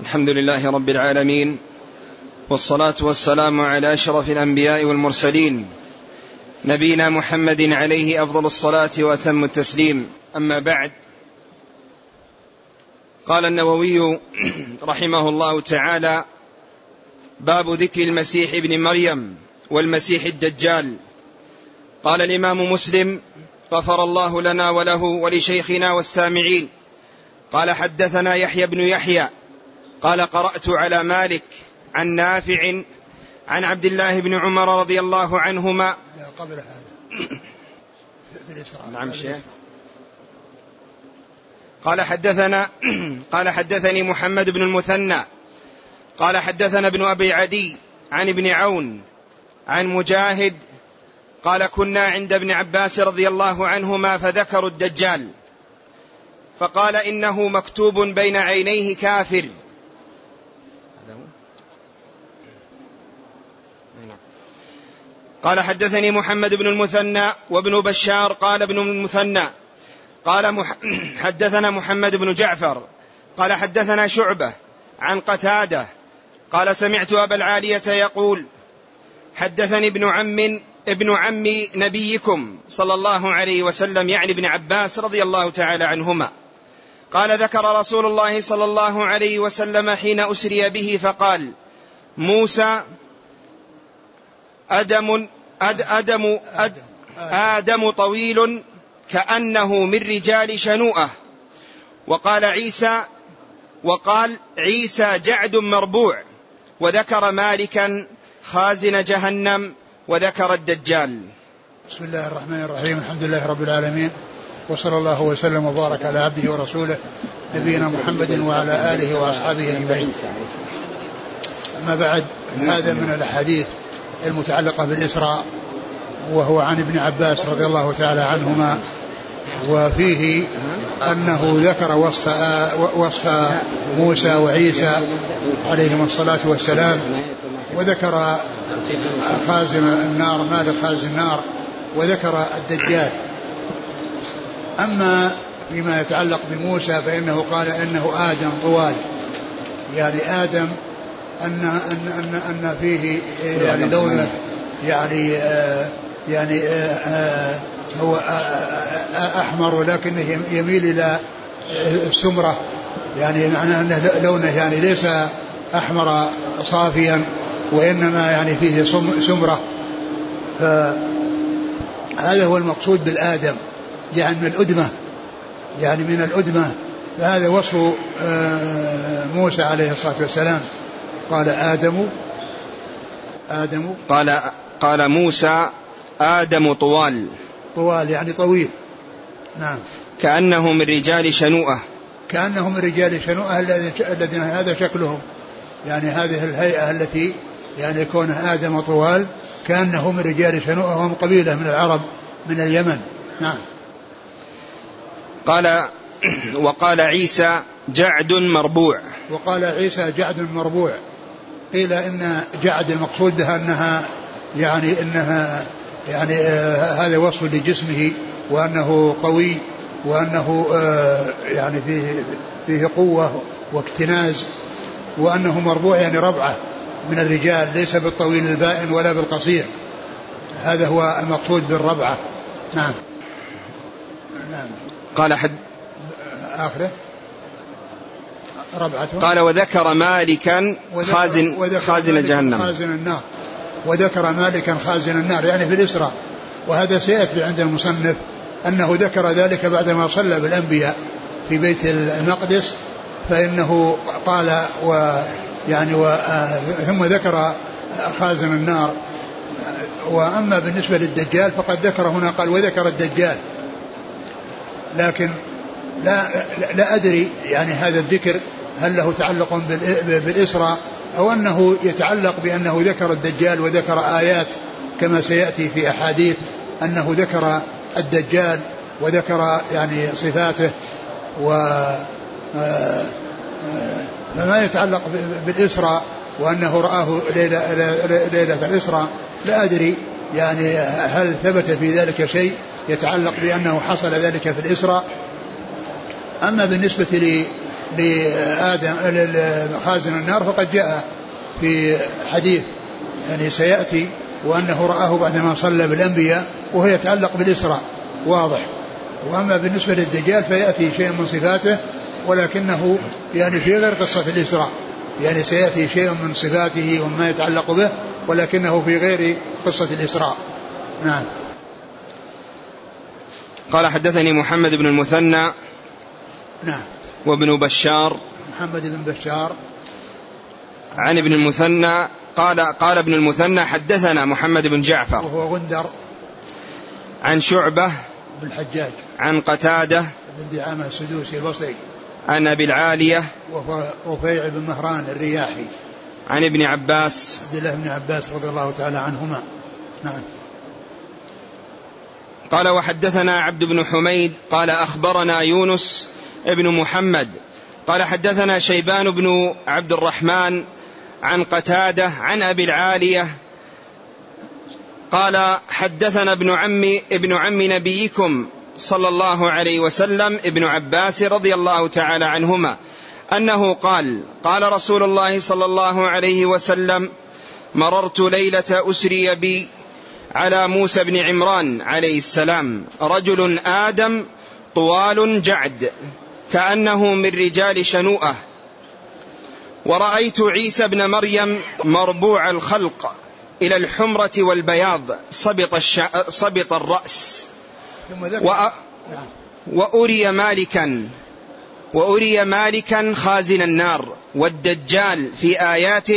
الحمد لله رب العالمين والصلاة والسلام على أشرف الأنبياء والمرسلين نبينا محمد عليه أفضل الصلاة وأتم التسليم. أما بعد قال النووي رحمه الله تعالى باب ذكر المسيح ابن مريم والمسيح الدجال. قال الإمام مسلم غفر الله لنا وله ولشيخنا والسامعين. قال حدثنا يحيى بن يحيى قال قرأت على مالك عن نافع عن عبد الله بن عمر رضي الله عنهما. لا قبل هذا. بالإسراء. نعم شيخ. قال حدثنا قال حدثني محمد بن المثنى. قال حدثنا ابن أبي عدي عن ابن عون عن مجاهد. قال كنا عند ابن عباس رضي الله عنهما فذكروا الدجال. فقال إنه مكتوب بين عينيه كافر. قال حدثني محمد بن المثنى وابن بشار قال ابن المثنى. قال مح حدثنا محمد بن جعفر. قال حدثنا شعبة عن قتادة. قال سمعت أبا العالية يقول حدثني ابن عم ابن عم نبيكم صلى الله عليه وسلم يعني ابن عباس رضي الله تعالى عنهما. قال ذكر رسول الله صلى الله عليه وسلم حين أسري به فقال موسى أدم أد أدم أد آدم طويل كأنه من رجال شنوءة وقال عيسى وقال عيسى جعد مربوع وذكر مالكا خازن جهنم وذكر الدجال بسم الله الرحمن الرحيم الحمد لله رب العالمين وصلى الله وسلم وبارك على عبده ورسوله نبينا محمد وعلى آله وأصحابه أجمعين. أما بعد هذا من الأحاديث المتعلقة بالإسراء وهو عن ابن عباس رضي الله تعالى عنهما وفيه أنه ذكر وصف وصف موسى وعيسى عليهما الصلاة والسلام وذكر خازن النار مالك خازن النار وذكر الدجال. أما فيما يتعلق بموسى فإنه قال إنه آدم طوال يعني آدم أن أن أن, أن فيه يعني لونه يعني آه يعني آه آه هو أحمر ولكنه يميل إلى السمرة. يعني معناه أنه لونه يعني ليس أحمر صافيا وإنما يعني فيه سمرة. فهذا هو المقصود بالآدم يعني من الأدمة يعني من الأدمة. فهذا وصف موسى عليه الصلاة والسلام. قال آدم آدم. قال قال موسى آدم طوال. طوال يعني طويل. نعم. كأنه من رجال شنوءة. كأنه من رجال شنوءة الذين هذا شكلهم. يعني هذه الهيئة التي يعني يكون آدم طوال كأنه من رجال شنوءة وهم قبيلة من العرب من اليمن. نعم. قال وقال عيسى جعد مربوع. وقال عيسى جعد مربوع. قيل إن جعد المقصود بها أنها يعني إنها يعني آه هذا وصف لجسمه وأنه قوي وأنه آه يعني فيه فيه قوة واكتناز وأنه مربوع يعني ربعة من الرجال ليس بالطويل البائن ولا بالقصير. هذا هو المقصود بالربعة. نعم. نعم. قال حد آخره. ربعة قال وذكر مالكا خازن وذكر خازن جهنم. خازن النار. وذكر مالكا خازن النار يعني في الإسراء. وهذا سيأتي عند المصنف أنه ذكر ذلك بعدما صلى بالأنبياء في بيت المقدس فإنه قال ويعني و ثم ذكر خازن النار. وأما بالنسبة للدجال فقد ذكر هنا قال وذكر الدجال. لكن لا لا أدري يعني هذا الذكر هل له تعلق بالإسراء أو أنه يتعلق بأنه ذكر الدجال وذكر آيات كما سيأتي في أحاديث أنه ذكر الدجال وذكر يعني صفاته و فما يتعلق بالإسراء وأنه رآه ليله ليلة الإسراء لا أدري يعني هل ثبت في ذلك شيء يتعلق بأنه حصل ذلك في الإسراء. أما بالنسبة لآدم خازن النار فقد جاء في حديث. يعني سيأتي وأنه رآه بعدما صلى بالأنبياء وهو يتعلق بالإسراء واضح. وأما بالنسبة للدجال فيأتي شيء من صفاته ولكنه يعني في غير قصة الإسراء. يعني سيأتي شيء من صفاته وما يتعلق به ولكنه في غير قصة الإسراء. نعم. قال حدثني محمد بن المثنى. نعم. وابن بشار. محمد بن بشار. عن ابن المثنى قال قال ابن المثنى حدثنا محمد بن جعفر. وهو غندر. عن شعبة. بن الحجاج عن قتادة. بن دعامة السدوسي البصري. عن أبي العالية. وهو رفيع بن مهران الرياحي. عن ابن عباس. عبد الله بن عباس رضي الله تعالى عنهما. نعم. قال وحدثنا عبد بن حميد. قال أخبرنا يونس ابن محمد. قال حدثنا شيبان بن عبد الرحمن عن قتادة عن أبي العالية. قال حدثنا ابن عم ابن عم نبيكم صلى الله عليه وسلم ابن عباس رضي الله تعالى عنهما أنه قال قال رسول الله صلى الله عليه وسلم مررت ليلة أسري بي على موسى بن عمران عليه السلام. رجل آدم طوال جعد. كأنه من رجال شنوءة. ورأيت عيسى بن مريم مربوع الخلق إلى الحمرة والبياض صبط, الشع... صبط الرأس. و... نعم. وأري مالكا وأري مالكا خازن النار. والدجال في آيات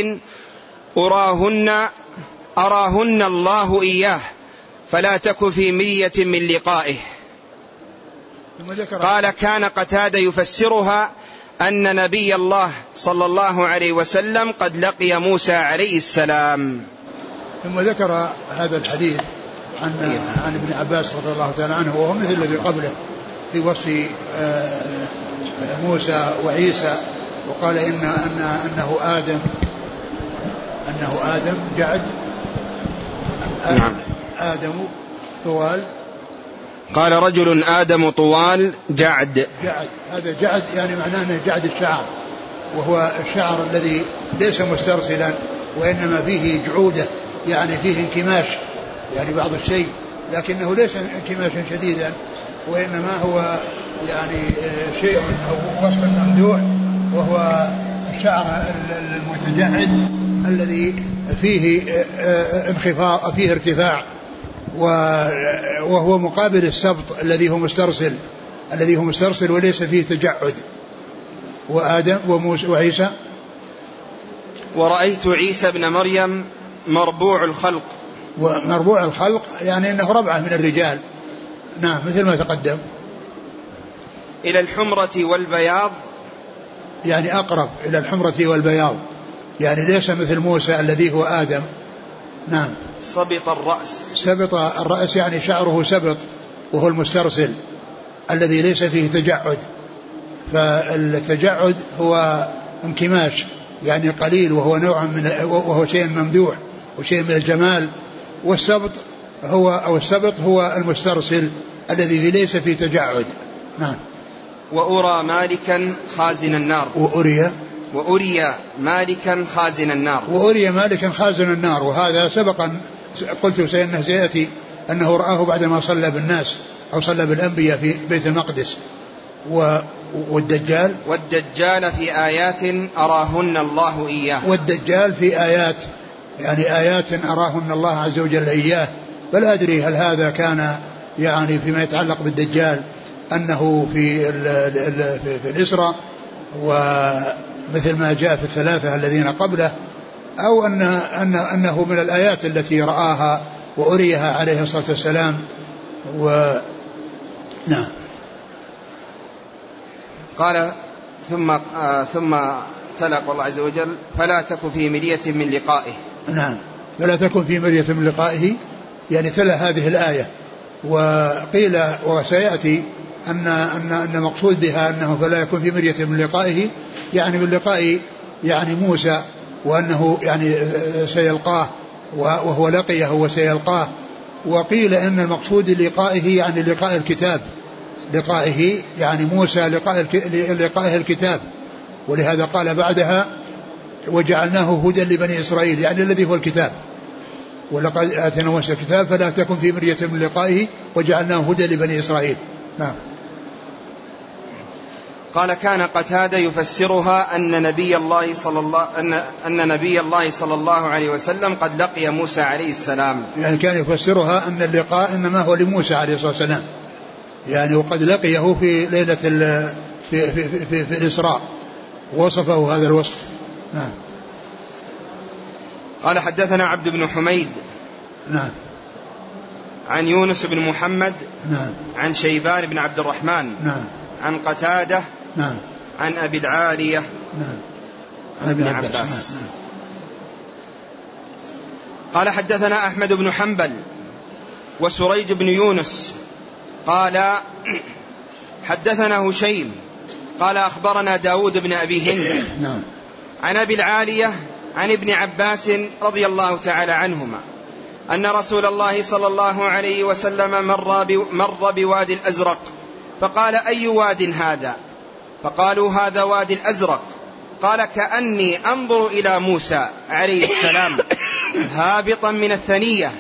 أراهن أراهن الله إياه فلا تك في مريه من لقائه. قال كان قتاده يفسرها أن نبي الله صلى الله عليه وسلم قد لقي موسى عليه السلام. ثم ذكر هذا الحديث عن عن ابن عباس رضي الله تعالى عنه وهو مثل الذي قبله في وصف آه، موسى وعيسى وقال إن أن أنه آدم أنه آدم جعد نعم. آدم طوال قال رجل آدم طوال جعد. جعد. هذا جعد يعني معناه إنه جعد الشعر. وهو الشعر الذي ليس مسترسلا وإنما فيه جعودة يعني فيه انكماش يعني بعض الشيء لكنه ليس انكماشا شديدا وإنما هو يعني آه، شيء أو وصف ممدوح وهو الشعر المتجعد الذي فيه آه، آه، انخفاض فيه ارتفاع. وهو مقابل السبط الذي هو مسترسل الذي هو مسترسل وليس فيه تجعد. وآدم وموسى وعيسى. ورأيت عيسى ابن مريم مربوع الخلق. ومربوع الخلق يعني إنه ربعة من الرجال. نعم مثل ما تقدم. إلى الحمرة والبياض. يعني أقرب إلى الحمرة والبياض. يعني ليس مثل موسى الذي هو آدم. نعم. سبط الرأس. سبط الرأس يعني شعره سبط وهو المسترسل الذي ليس فيه تجعد. فالتجعد هو انكماش يعني قليل وهو نوع من وهو شيء ممدوح وشيء من الجمال. والسبط هو أو السبط هو المسترسل الذي ليس في تجعد. نعم. وأرى مالكا خازن النار. وأري وأري مالكا خازن النار. وأري مالكا خازن النار. وهذا سبقا قلت سيأنه سيأتي أنه رآه بعدما صلى بالناس أو صلى بالأنبياء في بيت المقدس. و والدجال؟ والدجال في آيات أراهن الله إياه. والدجال في آيات يعني آيات أراهن الله عز وجل إياه. فلا أدري هل هذا كان يعني فيما يتعلق بالدجال أنه في, في الإسراء ومثل ما جاء في الثلاثة الذين قبله أو أن أن أنه من الآيات التي رآها وأريها عليه الصلاة والسلام. و نعم. قال ثم آه ثم تلا الله عز وجل فلا تك في مرية من لقائه. نعم. فلا تكن في مرية من لقائه. يعني تلا هذه الآية. وقيل وسيأتي أن أن أن المقصود بها أنه فلا يكون في مرية من لقائه. يعني من لقاء يعني موسى وأنه يعني سيلقاه وهو لقيه وسيلقاه وقيل أن المقصود لقائه يعني لقاء الكتاب لقائه يعني موسى لقاء لقائه الكتاب. ولهذا قال بعدها وجعلناه هدى لبني إسرائيل يعني الذي هو الكتاب. ولقد آتينا موسى الكتاب فلا تكن في مرية من لقائه وجعلناه هدى لبني إسرائيل. نعم. قال كان قتادة يفسرها أن نبي الله صلى الله أن أن نبي الله صلى الله عليه وسلم قد لقي موسى عليه السلام. يعني كان يفسرها أن اللقاء إنما هو لموسى عليه الصلاة والسلام. يعني وقد لقيه في ليلة في في في, في, في الإسراء وصفه هذا الوصف. نعم. قال حدثنا عبد بن حميد. نعم. عن يونس بن محمد. نعم. عن شيبان بن عبد الرحمن. نعم. عن قتادة نعم. عن أبي العالية نعم. عن ابن عباس. نعم. قال حدثنا أحمد بن حنبل وسريج بن يونس. قال حدثنا هشيم. قال أخبرنا داود بن أبي هند. نعم. عن أبي العالية عن ابن عباس رضي الله تعالى عنهما أن رسول الله صلى الله عليه وسلم مر, مر بوادي الأزرق. فقال أي واد هذا؟ فقالوا هذا وادي الأزرق. قال كأني أنظر إلى موسى عليه السلام هابطا من الثنية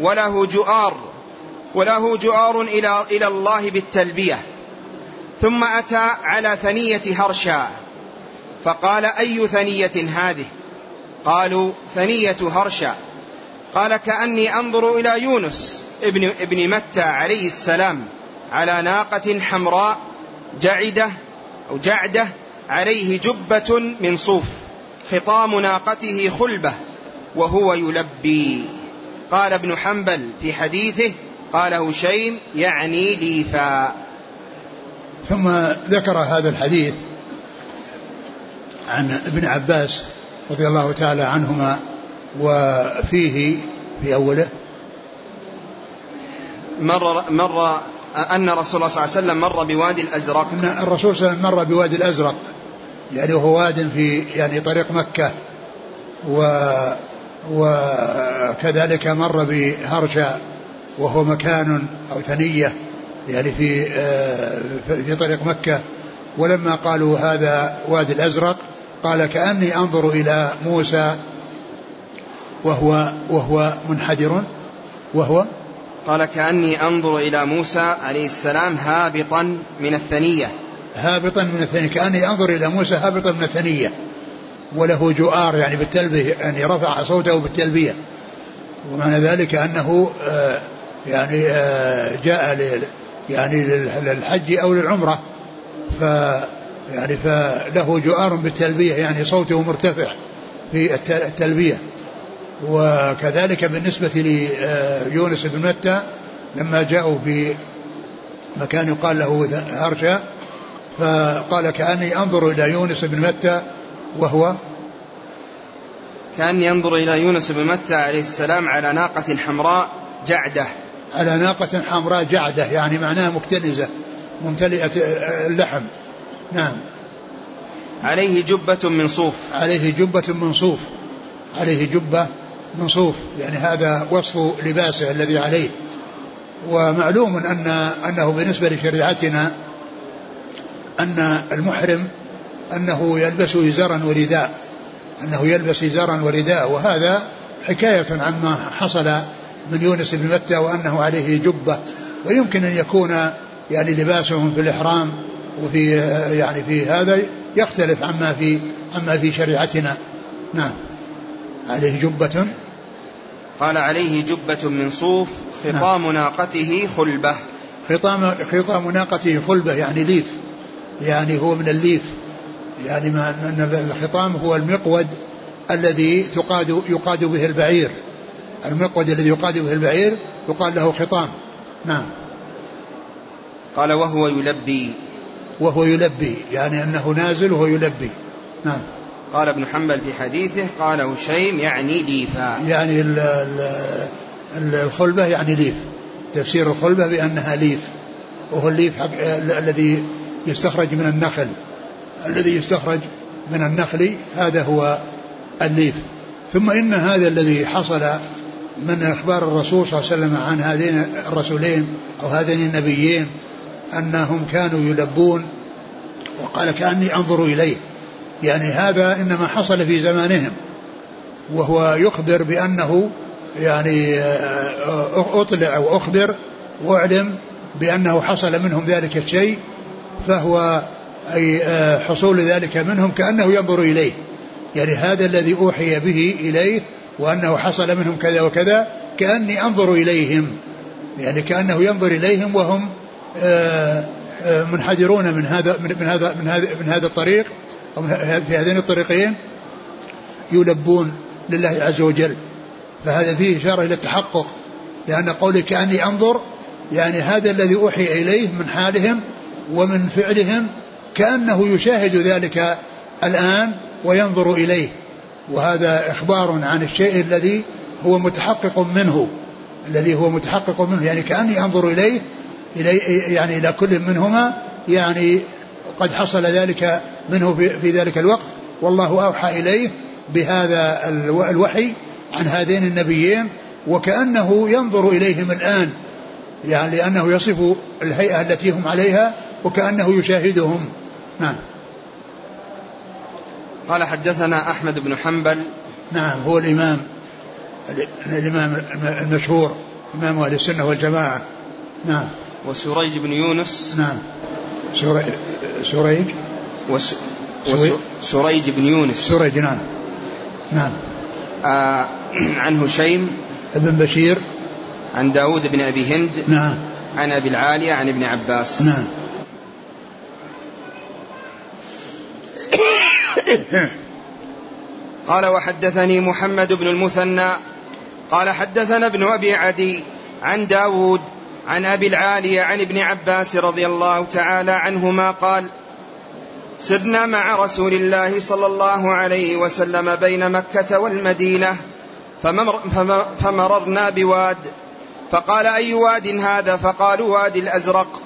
وله جؤار وله جؤار إلى, إلى الله بالتلبية. ثم أتى على ثنية هرشا فقال أي ثنية هذه؟ قالوا ثنية هرشا. قال كأني أنظر إلى يونس ابن, ابن متى عليه السلام على ناقة حمراء جعدة أو جعدة عليه جبة من صوف خطام ناقته خلبة وهو يلبي. قال ابن حنبل في حديثه قال هشيم يعني ليفا ثم ذكر هذا الحديث عن ابن عباس رضي الله تعالى عنهما وفيه في أوله مر مر أن رسول الله صلى الله عليه وسلم مر بوادي الأزرق. أن الرسول صلى الله عليه وسلم مر بوادي الأزرق. يعني هو واد في يعني طريق مكة. و وكذلك مر بهرشا وهو مكان أو ثنية. يعني في آه، في طريق مكة. ولما قالوا هذا وادي الأزرق قال كأني أنظر إلى موسى وهو وهو منحدر. وهو قال كأني أنظر إلى موسى عليه السلام هابطا من الثنية. هابطا من الثنية. كأني أنظر إلى موسى هابطا من الثنية. وله جؤار يعني بالتلبية يعني رفع صوته بالتلبية. ومعنى ذلك أنه آه، يعني آه، جاء يعني للحج أو للعمرة. ف يعني فله جؤار بالتلبية يعني صوته مرتفع في التلبية. وكذلك بالنسبة ليونس بن متى لما جاءوا في مكان يقال له هرشا فقال كأني أنظر إلى يونس بن متى وهو كأني أنظر إلى يونس بن متى عليه السلام على ناقة حمراء جعدة. على ناقة حمراء جعدة يعني معناها مكتنزة ممتلئة اللحم. نعم. عليه جبة من صوف. عليه جبة من صوف. عليه جبة من صوف يعني هذا وصف لباسه الذي عليه. ومعلوم أن أنه بالنسبة لشريعتنا أن المحرم أنه يلبس إزارا ورداء أنه يلبس إزارا ورداء وهذا حكاية عما حصل من يونس بن متى وأنه عليه جبة. ويمكن أن يكون يعني لباسهم في الإحرام وفي يعني في هذا يختلف عما في عما في شريعتنا. نعم. عليه جبة. قال عليه جبة من صوف خطام نعم. ناقته خلبة. خطام خطام ناقته خلبة يعني ليف. يعني هو من الليف. يعني ما الخطام هو المقود الذي تقاد يقاد به البعير. المقود الذي يقاد به البعير يقال له خطام. نعم. قال وهو يلبي. وهو يلبي يعني أنه نازل وهو يلبي. نعم. قال ابن حنبل في حديثه قال هشيم يعني ليفا. يعني ال ال الخلبة يعني ليف. تفسير الخلبة بأنها ليف. وهو الليف حق الذي يستخرج من النخل. الذي يستخرج من النخل هذا هو الليف. ثم إن هذا الذي حصل من إخبار الرسول صلى الله عليه وسلم عن هذين الرسولين أو هذين النبيين أنهم كانوا يلبون. وقال كأني أنظر إليه. يعني هذا إنما حصل في زمانهم وهو يخبر بأنه يعني آه، أطلع وأخبر وأعلم بأنه حصل منهم ذلك الشيء فهو أي آه، حصول ذلك منهم كأنه ينظر إليه. يعني هذا الذي أوحي به إليه وأنه حصل منهم كذا وكذا كأني أنظر إليهم. يعني كأنه ينظر إليهم وهم آه، منحدرون من هذا من هذا من هذا من هذا الطريق. في هذين الطريقين يلبون لله عز وجل. فهذا فيه إشارة إلى التحقق لأن قولي كأني أنظر يعني هذا الذي أوحي إليه من حالهم ومن فعلهم كأنه يشاهد ذلك الآن وينظر إليه. وهذا إخبار عن الشيء الذي هو متحقق منه الذي هو متحقق منه يعني كأني أنظر إليه إلي يعني إلى كل منهما يعني قد حصل ذلك منه في, في ذلك الوقت. والله أوحى إليه بهذا الوحي عن هذين النبيين وكأنه ينظر إليهم الآن يعني لأنه يصف الهيئة التي هم عليها وكأنه يشاهدهم. نعم. قال حدثنا أحمد بن حنبل. نعم هو الإمام الإمام المشهور إمام أهل السنة والجماعة. نعم. وسريج بن يونس. نعم. سريج. وس... وسريج بن يونس. سريج نعم. نعم. آه عن هشيم ابن بشير. عن داود بن أبي هند. نعم. عن أبي العالية عن ابن عباس. نعم. قال وحدثني محمد بن المثنى. قال حدثنا ابن أبي عدي عن داود عن أبي العالية عن ابن عباس رضي الله تعالى عنهما قال سرنا مع رسول الله صلى الله عليه وسلم بين مكة والمدينة فمر فمررنا بواد. فقال أي واد هذا؟ فقالوا وادي الأزرق.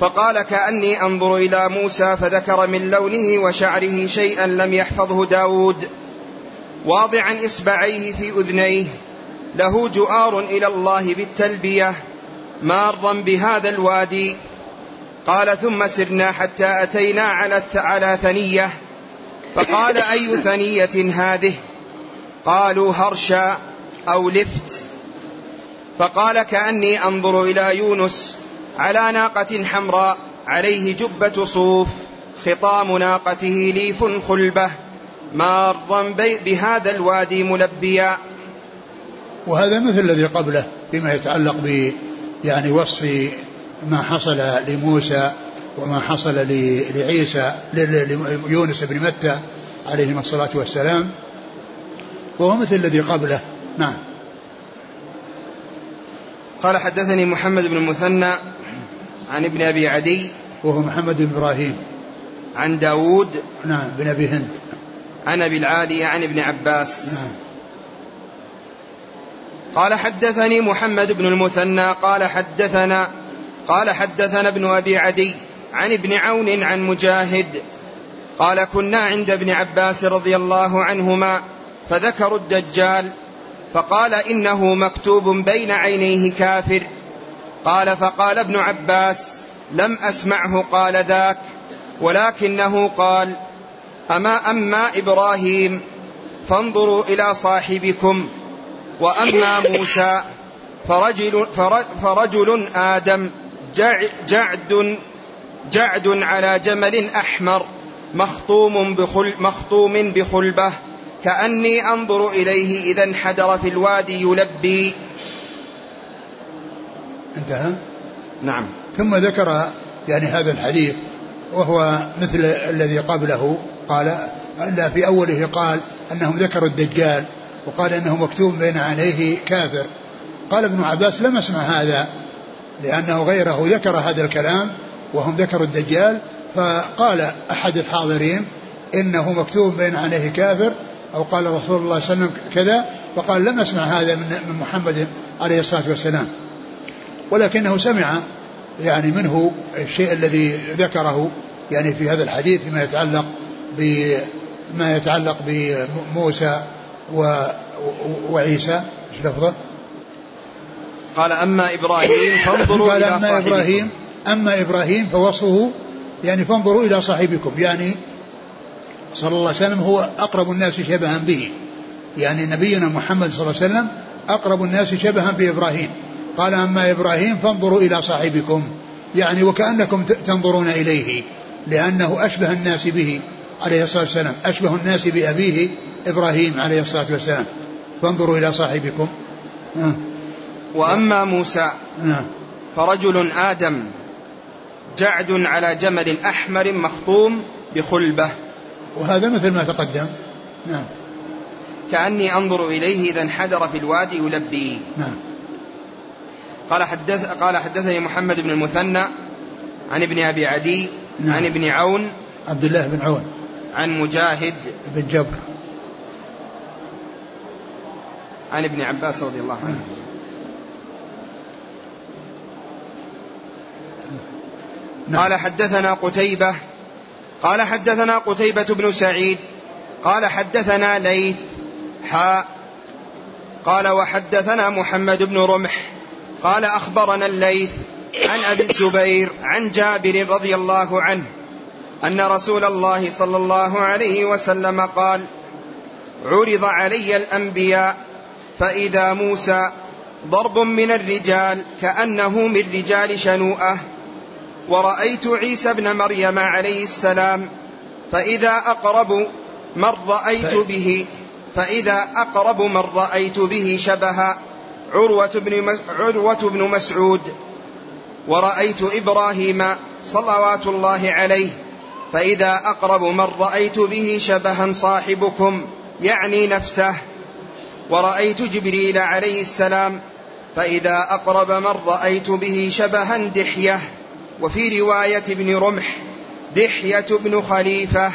فقال كأني أنظر إلى موسى فذكر من لونه وشعره شيئا لم يحفظه داود. واضعا إصبعيه في أذنيه. له جؤار إلى الله بالتلبية. مارا بهذا الوادي. قال ثم سرنا حتى أتينا على على ثنية. فقال أي ثنية هذه؟ قالوا هرشا أو لفت. فقال كأني أنظر إلى يونس على ناقة حمراء عليه جبة صوف خطام ناقته ليف خلبة مارا بهذا الوادي ملبيا. وهذا مثل الذي قبله فيما يتعلق ب يعني وصف ما حصل لموسى وما حصل لعيسى ليونس بن متى عليهما الصلاة والسلام. وهو مثل الذي قبله. نعم. قال حدثني محمد بن المثنى عن ابن أبي عدي وهو محمد بن إبراهيم. عن داود نعم بن أبي هند. عن أبي العالية عن ابن عباس. نعم. قال حدثني محمد بن المثنى قال حدثنا قال حدثنا ابن أبي عدي عن ابن عون عن مجاهد قال كنا عند ابن عباس رضي الله عنهما فذكروا الدجال فقال إنه مكتوب بين عينيه كافر قال فقال ابن عباس لم أسمعه قال ذاك ولكنه قال أما أما إبراهيم فانظروا إلى صاحبكم وأما موسى فرجل, فرجل آدم جعد جعد على جمل أحمر مخطوم بخل مخطوم بخلبة. كأني أنظر إليه إذا انحدر في الوادي يلبي. انتهى نعم. ثم ذكر يعني هذا الحديث وهو مثل الذي قبله. قال الا في أوله قال أنهم ذكروا الدجال وقال إنه مكتوب بين عينيه كافر. قال ابن عباس لم أسمع هذا. لأنه غيره ذكر هذا الكلام وهم ذكروا الدجال فقال أحد الحاضرين إنه مكتوب بين عينيه كافر أو قال رسول الله صلى الله عليه وسلم كذا فقال لم أسمع هذا من محمد عليه الصلاة والسلام ولكنه سمع يعني منه الشيء الذي ذكره يعني في هذا الحديث فيما يتعلق بما يتعلق بموسى وعيسى إيش لفظه؟ قال أما إبراهيم فانظروا قال إلى أما صاحبكم. إبراهيم أما إبراهيم فوصفه يعني فانظروا إلى صاحبكم. يعني صلى الله عليه وسلم هو أقرب الناس شبها به. يعني نبينا محمد صلى الله عليه وسلم أقرب الناس شبها بإبراهيم. قال أما إبراهيم فانظروا إلى صاحبكم. يعني وكأنكم تنظرون إليه لأنه أشبه الناس به عليه الصلاة والسلام. أشبه الناس بأبيه إبراهيم عليه الصلاة والسلام. فانظروا إلى صاحبكم. آه. وأما موسى آه. فرجل آدم جعد على جمل أحمر مخطوم بخلبة. وهذا مثل ما تقدم. نعم. كأني أنظر إليه إذا انحدر في الوادي يلبي. نعم. قال حدث قال حدثني محمد بن المثنى عن ابن أبي عدي نعم. عن ابن عون عبد الله بن عون. عن مجاهد بن جبر. عن ابن عباس رضي الله عنه. نعم. قال حدثنا قتيبة قال حدثنا قتيبة بن سعيد قال حدثنا ليث حاء قال وحدثنا محمد بن رمح قال أخبرنا الليث عن أبي الزبير عن جابر رضي الله عنه أن رسول الله صلى الله عليه وسلم قال عرض علي الأنبياء فإذا موسى ضرب من الرجال كأنه من رجال شنوءة ورأيت عيسى ابن مريم عليه السلام فإذا أقرب من رأيت به فإذا أقرب من رأيت به شبه عروة بن, عروة بن مسعود ورأيت إبراهيم صلوات الله عليه فإذا أقرب من رأيت به شبها صاحبكم يعني نفسه ورأيت جبريل عليه السلام فإذا أقرب من رأيت به شبها دحية. وفي رواية ابن رمح دحية بن خليفة.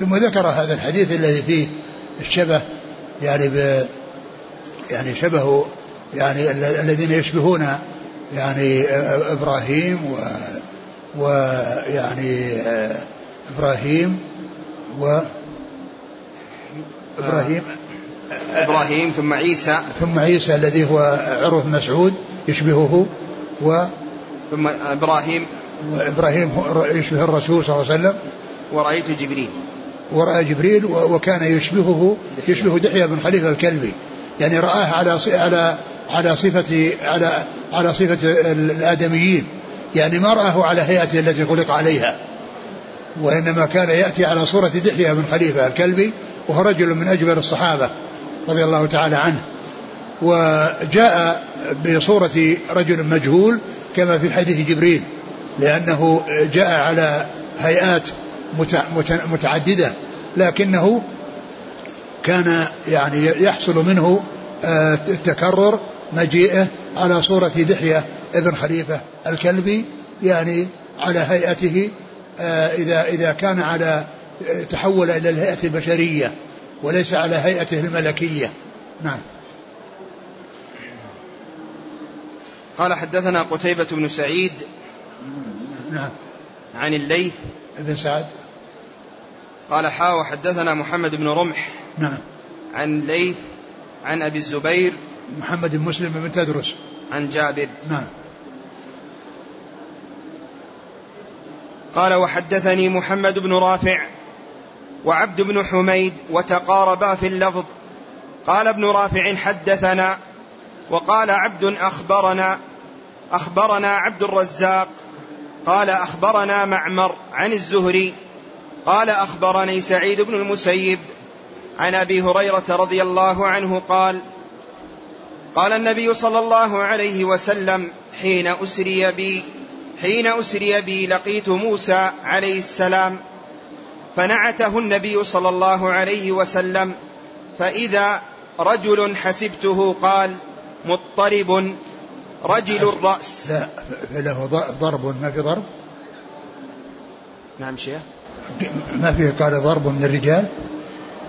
ثم ذكر هذا الحديث الذي فيه الشبه يعني ب يعني شبه يعني الذين يشبهون يعني إبراهيم و ويعني إبراهيم و إبراهيم. إبراهيم ثم عيسى. ثم عيسى الذي هو عروه مسعود يشبهه و ثم إبراهيم. وإبراهيم يشبه الرسول صلى الله عليه وسلم. ورأيت جبريل. ورأى جبريل وكان يشبهه يشبه دحية بن خليفة الكلبي. يعني رآه على على على صفة على على صفة الآدميين. يعني ما رآه على هيئته التي خلق عليها. وإنما كان يأتي على صورة دحية بن خليفة الكلبي وهو رجل من أجبر الصحابة رضي الله تعالى عنه. وجاء بصورة رجل مجهول كما في حديث جبريل لأنه جاء على هيئات متعددة لكنه كان يعني يحصل منه آه، مجيئه على صورة دحية ابن خليفة الكلبي يعني على هيئته آه، إذا إذا كان على تحول إلى الهيئة البشرية وليس على هيئته الملكية. نعم. قال حدثنا قتيبة بن سعيد نعم. عن الليث. بن سعد. قال حا وحدثنا محمد بن رمح. نعم. عن ليث عن أبي الزبير. محمد بن مسلم بن تدرس. عن جابر. نعم. قال وحدثني محمد بن رافع وعبد بن حميد وتقاربا في اللفظ. قال ابن رافع حدثنا وقال عبد أخبرنا أخبرنا عبد الرزاق قال أخبرنا معمر عن الزهري قال أخبرني سعيد بن المسيب عن أبي هريرة رضي الله عنه قال قال النبي صلى الله عليه وسلم حين أسري بي حين أسري بي لقيت موسى عليه السلام فنعته النبي صلى الله عليه وسلم فإذا رجل حسبته قال مضطرب رجل الرأس. لا له ضرب ما في ضرب؟ نعم شيخ. ما فيه قال ضرب من الرجال؟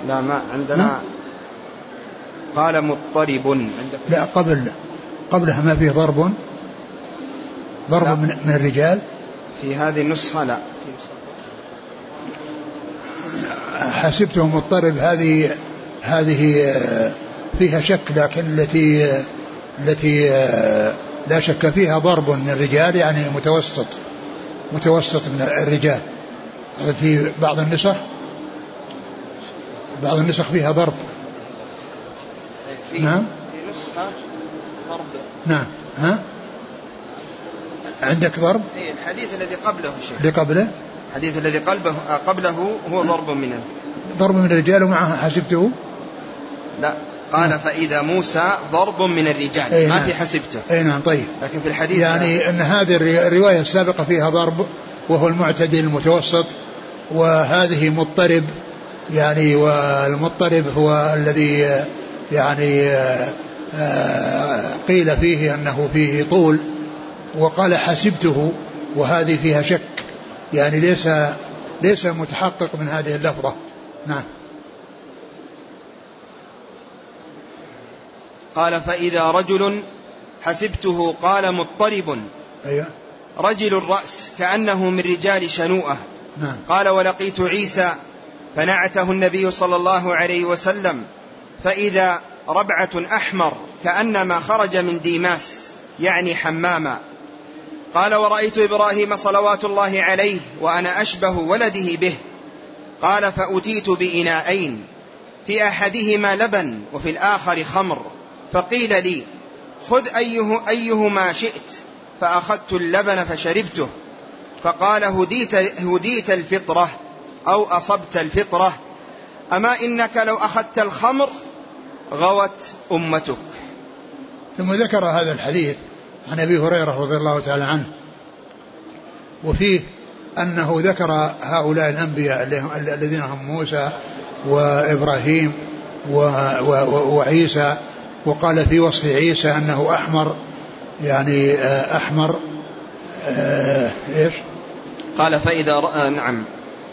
لا ما عندنا. قال مضطرب. لا قبل قبلها ما فيه ضرب؟ ضرب من, من الرجال؟ في هذه النسخة لا. حسبته مضطرب هذه هذه فيها شك لكن التي التي لا شك فيها ضرب من الرجال يعني متوسط متوسط من الرجال. في بعض النسخ؟ بعض النسخ فيها ضرب. في نعم. في نسخة ضرب نعم. ها؟ عندك ضرب؟ إيه الحديث الذي قبله شيخ. اللي قبله؟ الحديث الذي قلبه قبله هو ضرب من. ضرب من الرجال ومعها حسبته؟ لا. قال فإذا موسى ضرب من الرجال. أي ما نعم. في حسبته. أي نعم طيب. لكن في الحديث يعني أن هذه الرواية السابقة فيها ضرب وهو المعتدل المتوسط وهذه مضطرب يعني والمضطرب هو الذي يعني آه، قيل فيه أنه فيه طول وقال حسبته وهذه فيها شك. يعني ليس ليس متحقق من هذه اللفظة. نعم. قال فإذا رجل حسبته قال مضطرب. أيوه. رجل الرأس كأنه من رجال شنوءة. نعم. قال ولقيت عيسى فنعته النبي صلى الله عليه وسلم. فإذا ربعة أحمر كأنما خرج من ديماس يعني حماما قال ورأيت إبراهيم صلوات الله عليه وأنا أشبه ولده به. قال فأتيت بإناءين في أحدهما لبن وفي الآخر خمر. فقيل لي خذ أيه أيهما شئت فأخذت اللبن فشربته. فقال هديت, هديت الفطرة أو أصبت الفطرة. أما إنك لو أخذت الخمر غوت أمتك. ثم ذكر هذا الحديث عن أبي هريرة رضي الله تعالى عنه. وفيه أنه ذكر هؤلاء هم- الذين هم موسى وإبراهيم و و و وعيسى وقال في وصف عيسى أنه أحمر يعني آه، أحمر آه، إيش؟ قال فإذا رأى نعم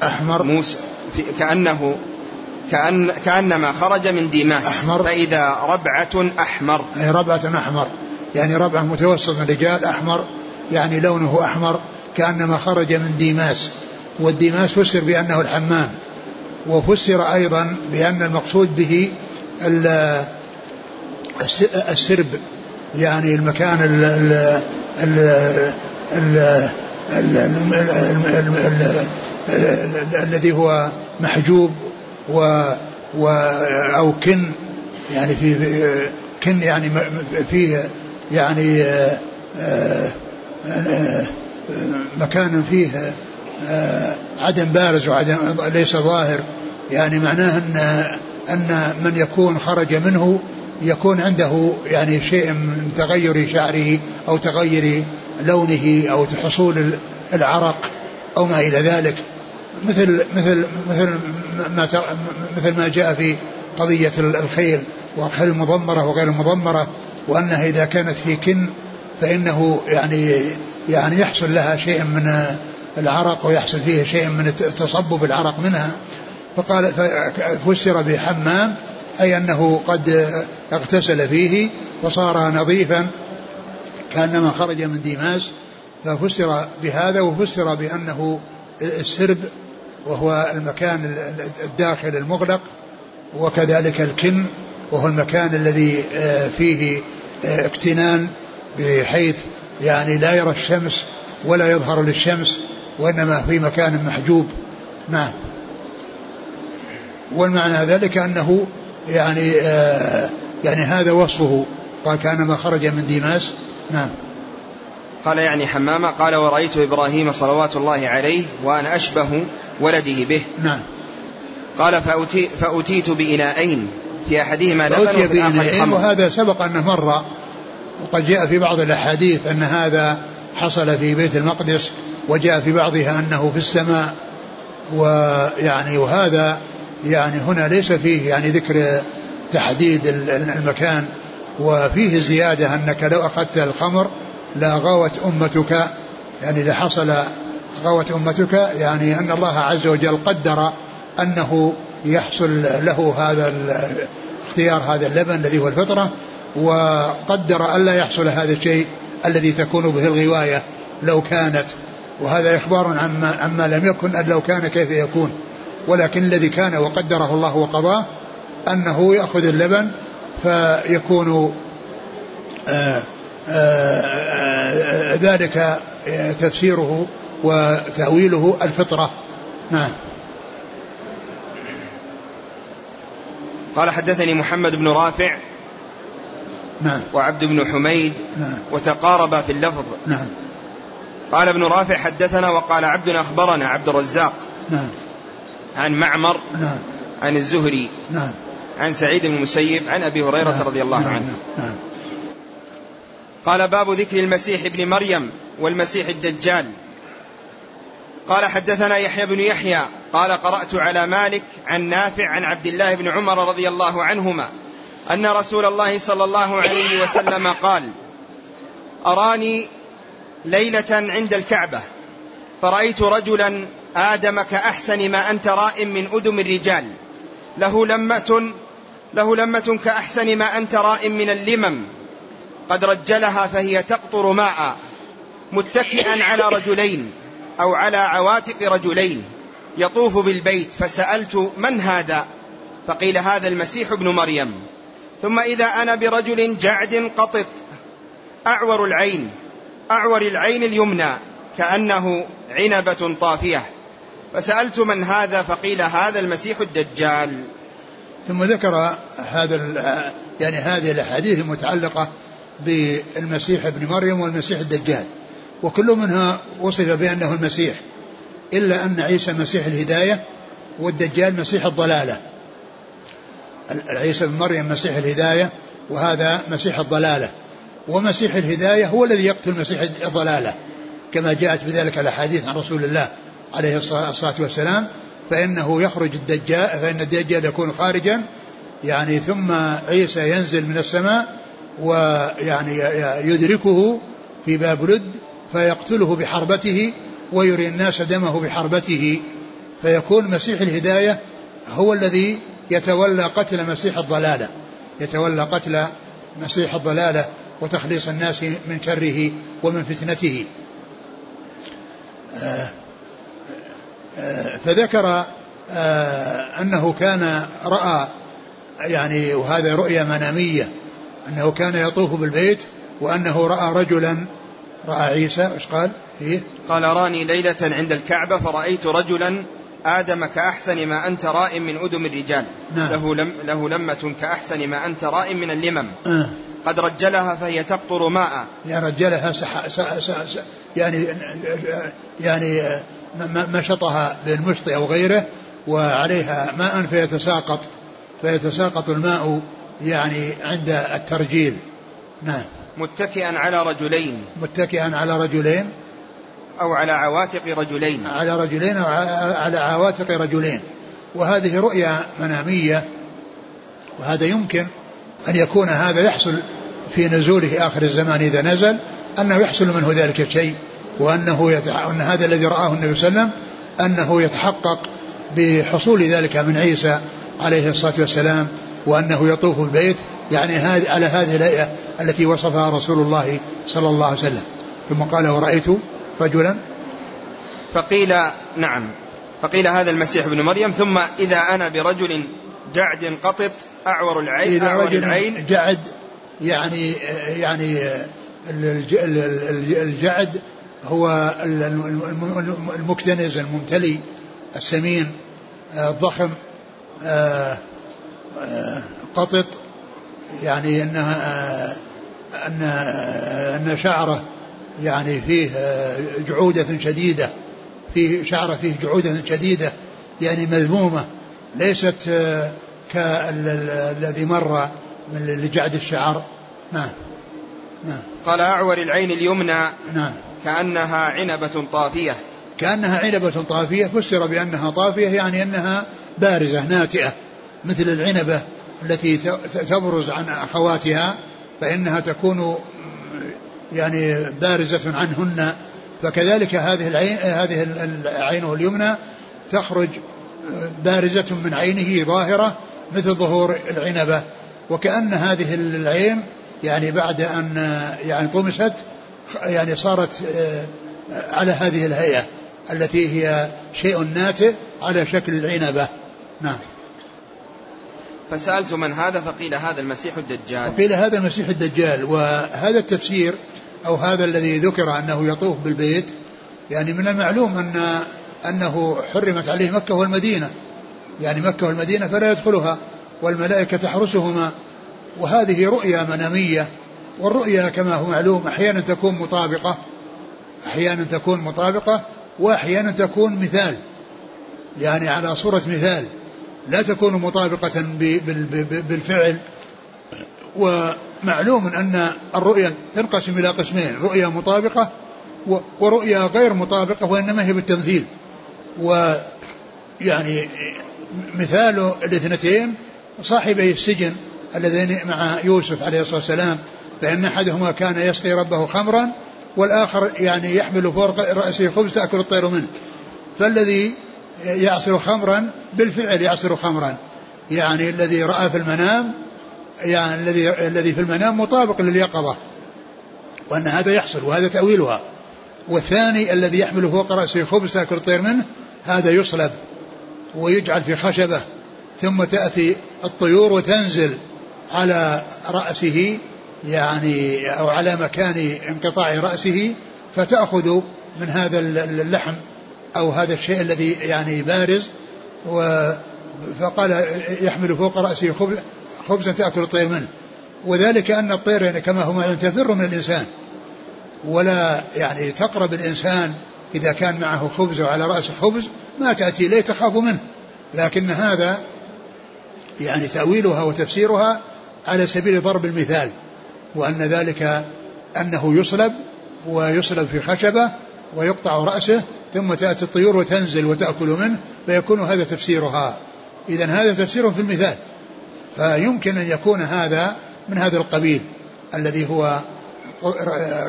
أحمر. موسى كأنه كأن كأنما خرج من ديماس. أحمر. فإذا ربعة أحمر. يعني ربعة أحمر. يعني ربعة متوسط من الرجال أحمر يعني لونه أحمر كأنما خرج من ديماس. والديماس فسر بأنه الحمام. وفسر أيضا بأن المقصود به السرب يعني المكان ال ال ال ال ال- ال- ال- ال- ال- ال- الذي هو محجوب و و أو كن يعني في كن يعني فيه يعني آه، آه، مكان فيه آه، عدم بارز وعدم ليس ظاهر. يعني معناه ان أن من يكون خرج منه يكون عنده يعني شيء من تغير شعره أو تغير لونه أو حصول العرق أو ما إلى ذلك. مثل مثل مثل ما مثل ما جاء في قضية الخيل وخيل المضمرة وغير المضمرة وأنها إذا كانت في كن فإنه يعني يعني يحصل لها شيء من العرق ويحصل فيه شيء من تصبب العرق منها. فقال فسر بحمام أي أنه قد اغتسل فيه وصار نظيفا كأنما خرج من ديماس ففسر بهذا وفسر بأنه السرب وهو المكان الداخل المغلق وكذلك الكن وهو المكان الذي آه، فيه آه، اكتنان بحيث يعني لا يرى الشمس ولا يظهر للشمس وإنما في مكان محجوب. نعم. والمعنى ذلك أنه يعني آه يعني هذا وصفه. قال كانما خرج من ديماس نعم. قال يعني حمامة قال ورأيت إبراهيم صلوات الله عليه وأنا أشبه ولده به. نعم. قال فأتي فأتيت بإناءين في أحدهما لبن وفي الآخر بإناءين خمر. وهذا سبق أنه مر. وقد جاء في بعض الأحاديث أن هذا حصل في بيت المقدس وجاء في بعضها أنه في السماء. ويعني وهذا يعني هنا ليس فيه يعني ذكر تحديد ال- ال- المكان وفيه زيادة أنك لو أخذت الخمر لغوت أمتك يعني لحصل غوت أمتك يعني أن الله عز وجل قدر أنه يحصل له هذا اختيار هذا اللبن الذي هو الفطرة وقدر ألا يحصل هذا الشيء الذي تكون به الغواية لو كانت. وهذا إخبار عما, عما لم يكن أن لو كان كيف يكون. ولكن الذي كان وقدره الله وقضاه أنه يأخذ اللبن فيكون آآ آآ ذلك تفسيره وتأويله الفطرة. نعم. قال حدثني محمد بن رافع نعم. وعبد بن حميد نعم. وتقاربا في اللفظ. نعم. قال ابن رافع حدثنا وقال عبد أخبرنا عبد الرزاق. نعم. عن معمر نعم. عن الزهري نعم. عن سعيد بن المسيب عن أبي هريرة نعم. رضي الله نعم. عنه. نعم. قال باب ذكر المسيح ابن مريم والمسيح الدجال. قال حدثنا يحيى بن يحيى قال قرأت على مالك عن نافع عن عبد الله بن عمر رضي الله عنهما أن رسول الله صلى الله عليه وسلم قال أراني ليلة عند الكعبة فرأيت رجلا آدم كأحسن ما أنت راء من أدم الرجال. له لمة له لمة كأحسن ما أنت راء من اللمم. قد رجلها فهي تقطر ماء متكئا على رجلين أو على عواتق رجلين. يطوف بالبيت فسألت من هذا؟ فقيل هذا المسيح ابن مريم. ثم إذا أنا برجل جعد قطط أعور العين أعور العين اليمنى كأنه عنبة طافية. فسألت من هذا فقيل هذا المسيح الدجال. ثم ذكر هذا يعني هذه الأحاديث المتعلقة بالمسيح ابن مريم والمسيح الدجال وكل منها وصف بأنه المسيح إلا أن عيسى مسيح الهداية والدجال مسيح الضلالة. عيسى بن مريم مسيح الهداية وهذا مسيح الضلالة. ومسيح الهداية هو الذي يقتل مسيح الضلالة كما جاءت بذلك الأحاديث عن رسول الله عليه الصلاه والسلام فإنه يخرج الدجال فإن الدجال يكون خارجا يعني ثم عيسى ينزل من السماء ويعني يدركه في باب لد فيقتله بحربته ويري الناس دمه بحربته. فيكون مسيح الهداية هو الذي يتولى قتل مسيح الضلالة. يتولى قتل مسيح الضلالة وتخليص الناس من شره ومن فتنته. آه، فذكر آه، أنه كان رأى يعني وهذا رؤيا منامية أنه كان يطوف بالبيت وأنه رأى رجلا رأى عيسى إيش قال فيه؟ قال راني ليلة عند الكعبة فرأيت رجلا آدم كأحسن ما أنت راء من أدم الرجال نعم. له, لم له لمة كأحسن ما أنت راء من اللمم آه. قد رجلها فهي تقطر ماء يعني رجلها سح سح سح يعني يعني مشطها بالمشط أو غيره وعليها ماء فيتساقط فيتساقط الماء يعني عند الترجيل. نعم. متكئا على رجلين. متكئا على رجلين. أو على عواتق رجلين. على رجلين أو على عواتق رجلين. وهذه رؤيا منامية وهذا يمكن أن يكون هذا يحصل في نزوله آخر الزمان إذا نزل أنه يحصل منه ذلك الشيء. وأنه يتح... أن هذا الذي رآه النبي صلى الله عليه وسلم أنه يتحقق بحصول ذلك من عيسى عليه الصلاة والسلام وأنه يطوف البيت يعني هذه على هذه الهيئة التي وصفها رسول الله صلى الله عليه وسلم. ثم قال ورأيت رجلا؟ فقيل نعم. فقيل هذا المسيح ابن مريم. ثم إذا أنا برجل جعد قطط أعور العين إذا أعور العين. جعد يعني يعني الجعد هو المكتنز الممتلي السمين الضخم قطط يعني إنها إن إن شعره يعني فيه جعودة شديدة فيه شعره فيه جعودة شديدة يعني مذمومة ليست كالذي مر من لجعد الشعر. نعم. نعم. قال أعور العين اليمنى. نعم. كأنها عنبة طافية. كأنها عنبة طافية فسر بأنها طافية يعني أنها بارزة ناتئة. مثل العنبة التي تبرز عن أخواتها فإنها تكون يعني بارزة عنهن. فكذلك هذه العين هذه عينه اليمنى تخرج بارزة من عينه ظاهرة مثل ظهور العنبة. وكأن هذه العين يعني بعد أن يعني طمست يعني صارت آه، على هذه الهيئة التي هي شيء ناتئ على شكل العنبة. نعم. فسألت من هذا فقيل هذا المسيح الدجال. فقيل هذا المسيح الدجال. وهذا التفسير أو هذا الذي ذكر أنه يطوف بالبيت يعني من المعلوم أن أنه حرمت عليه مكة والمدينة. يعني مكة والمدينة فلا يدخلها والملائكة تحرسهما. وهذه رؤيا منامية والرؤيا كما هو معلوم أحيانا تكون مطابقة أحيانا تكون مطابقة وأحيانا تكون مثال. يعني على صورة مثال لا تكون مطابقة بالفعل. ومعلوم أن الرؤيا تنقسم إلى قسمين رؤيا مطابقة ورؤيا غير مطابقة وإنما هي بالتمثيل. ويعني مثال الاثنتين صاحبي السجن اللذين مع يوسف عليه الصلاة والسلام فإن أحدهما كان يسقي ربه خمرا والآخر يعني يحمل فوق رأسه خبز تأكل الطير منه. فالذي يعصر خمرا بالفعل يعصر خمرا. يعني الذي رأى في المنام يعني الذي الذي في المنام مطابق لليقظة. وأن هذا يحصل وهذا تأويلها. والثاني الذي يحمل فوق رأسه خبز تأكل الطير منه هذا يصلب ويجعل في خشبة ثم تأتي الطيور وتنزل على رأسه يعني أو على مكان انقطاع رأسه فتأخذ من هذا اللحم أو هذا الشيء الذي يعني بارز و فقال يحمل فوق رأسه خبزا تأكل الطير منه. وذلك أن الطير يعني كما هو معلوم تفر من الإنسان. ولا يعني تقرب الإنسان إذا كان معه خبز وعلى رأسه خبز ما تأتي إليه تخاف منه. لكن هذا يعني تأويلها وتفسيرها على سبيل ضرب المثال. وأن ذلك أنه يصلب ويصلب في خشبة ويقطع رأسه ثم تأتي الطيور وتنزل وتأكل منه فيكون هذا تفسيرها. إذا هذا تفسير في المثال. فيمكن أن يكون هذا من هذا القبيل الذي هو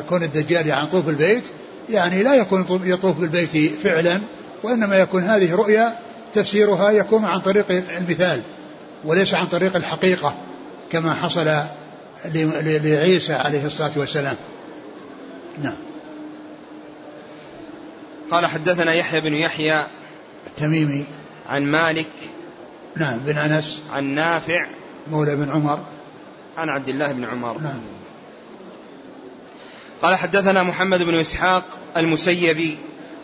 كون الدجال يعني طوف البيت. يعني لا يكون يطوف بالبيت فعلا وإنما يكون هذه رؤيا تفسيرها يكون عن طريق المثال وليس عن طريق الحقيقة كما حصل لعيسى عليه الصلاة والسلام. نعم. قال حدثنا يحيى بن يحيى التميمي. عن مالك نعم بن أنس. عن نافع. مولى بن عمر. عن عبد الله بن عمر. نعم. قال حدثنا محمد بن إسحاق المسيبي.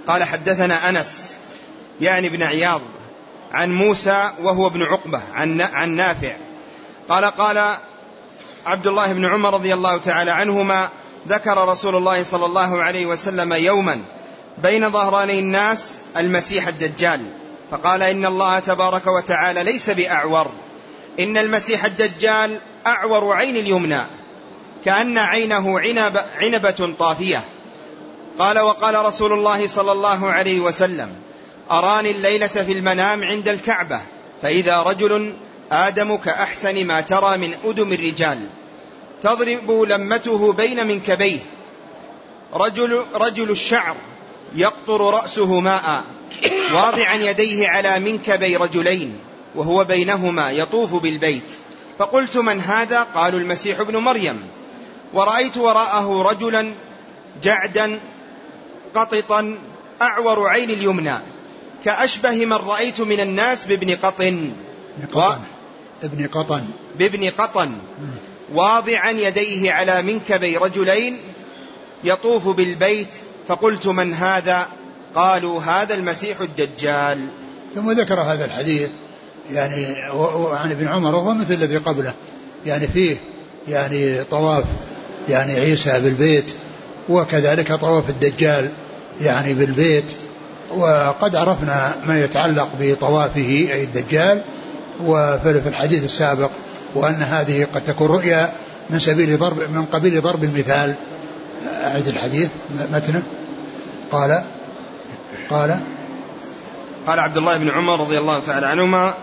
قال حدثنا أنس يعني بن عياض عن موسى وهو ابن عقبة عن, عن نافع. قال قال عبد الله بن عمر رضي الله تعالى عنهما ذكر رسول الله صلى الله عليه وسلم يوما بين ظهراني الناس المسيح الدجال. فقال إن الله تبارك وتعالى ليس بأعور. إن المسيح الدجال أعور عين اليمنى كأن عينه عنب عنبة طافية. قال وقال رسول الله صلى الله عليه وسلم أراني الليلة في المنام عند الكعبة فإذا رجل آدم كأحسن ما ترى من أدم الرجال. تضرب لمته بين منكبيه. رجل, رجل الشعر يقطر رأسه ماء واضعا يديه على منكبي رجلين وهو بينهما يطوف بالبيت. فقلت من هذا؟ قالوا المسيح ابن مريم. ورأيت وراءه رجلا جعدا قططا أعور عين اليمنى. كأشبه من رأيت من الناس بابن قطن. ابن قطن. بابن قطن. واضعا يديه على منكبي رجلين يطوف بالبيت فقلت من هذا؟ قالوا هذا المسيح الدجال. ثم ذكر هذا الحديث يعني عن ابن عمر وهو مثل الذي قبله. يعني فيه يعني طواف يعني عيسى بالبيت وكذلك طواف الدجال يعني بالبيت. وقد عرفنا ما يتعلق بطوافه أي الدجال وفي الحديث السابق وأن هذه قد تكون رؤيا من سبيل ضرب من قبيل ضرب المثال. أعد الحديث. متنه. قال. قال. قال عبد الله بن عمر رضي الله تعالى عنهما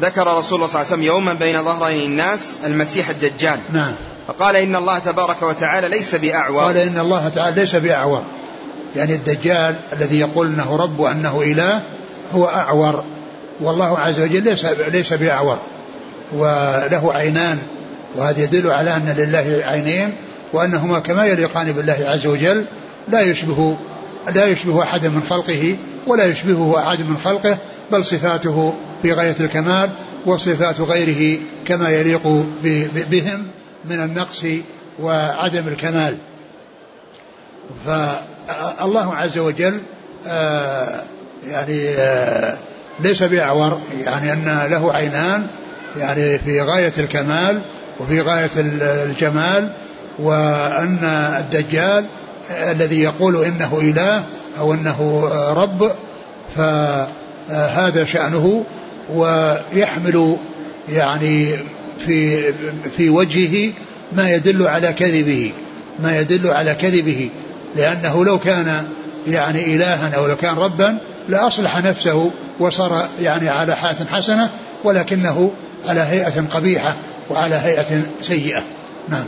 ذكر رسول الله صلى الله عليه وسلم يوما بين ظهرين الناس المسيح الدجال. نعم. فقال إن الله تبارك وتعالى ليس بأعور. قال إن الله تعالى ليس بأعور. يعني الدجال الذي يقول إنه رب وأنه إله هو أعور. والله عز وجل ليس ليس بأعور وله عينان وهذا يدل على أن لله عينين وأنهما كما يليقان بالله عز وجل لا يشبه لا يشبه احدا من خلقه ولا يشبهه أحد من خلقه بل صفاته في غاية الكمال وصفات غيره كما يليق بهم من النقص وعدم الكمال. فالله عز وجل آه، يعني آه، ليس بأعور يعني أن له عينان يعني في غاية الكمال وفي غاية الجمال وأن الدجال الذي يقول إنه إله أو أنه رب فهذا شأنه ويحمل يعني في في وجهه ما يدل على كذبه ما يدل على كذبه لأنه لو كان يعني إلها أو لو كان ربا لأصلح نفسه وصار يعني على حالة حسنة ولكنه على هيئة قبيحة وعلى هيئة سيئة. نعم.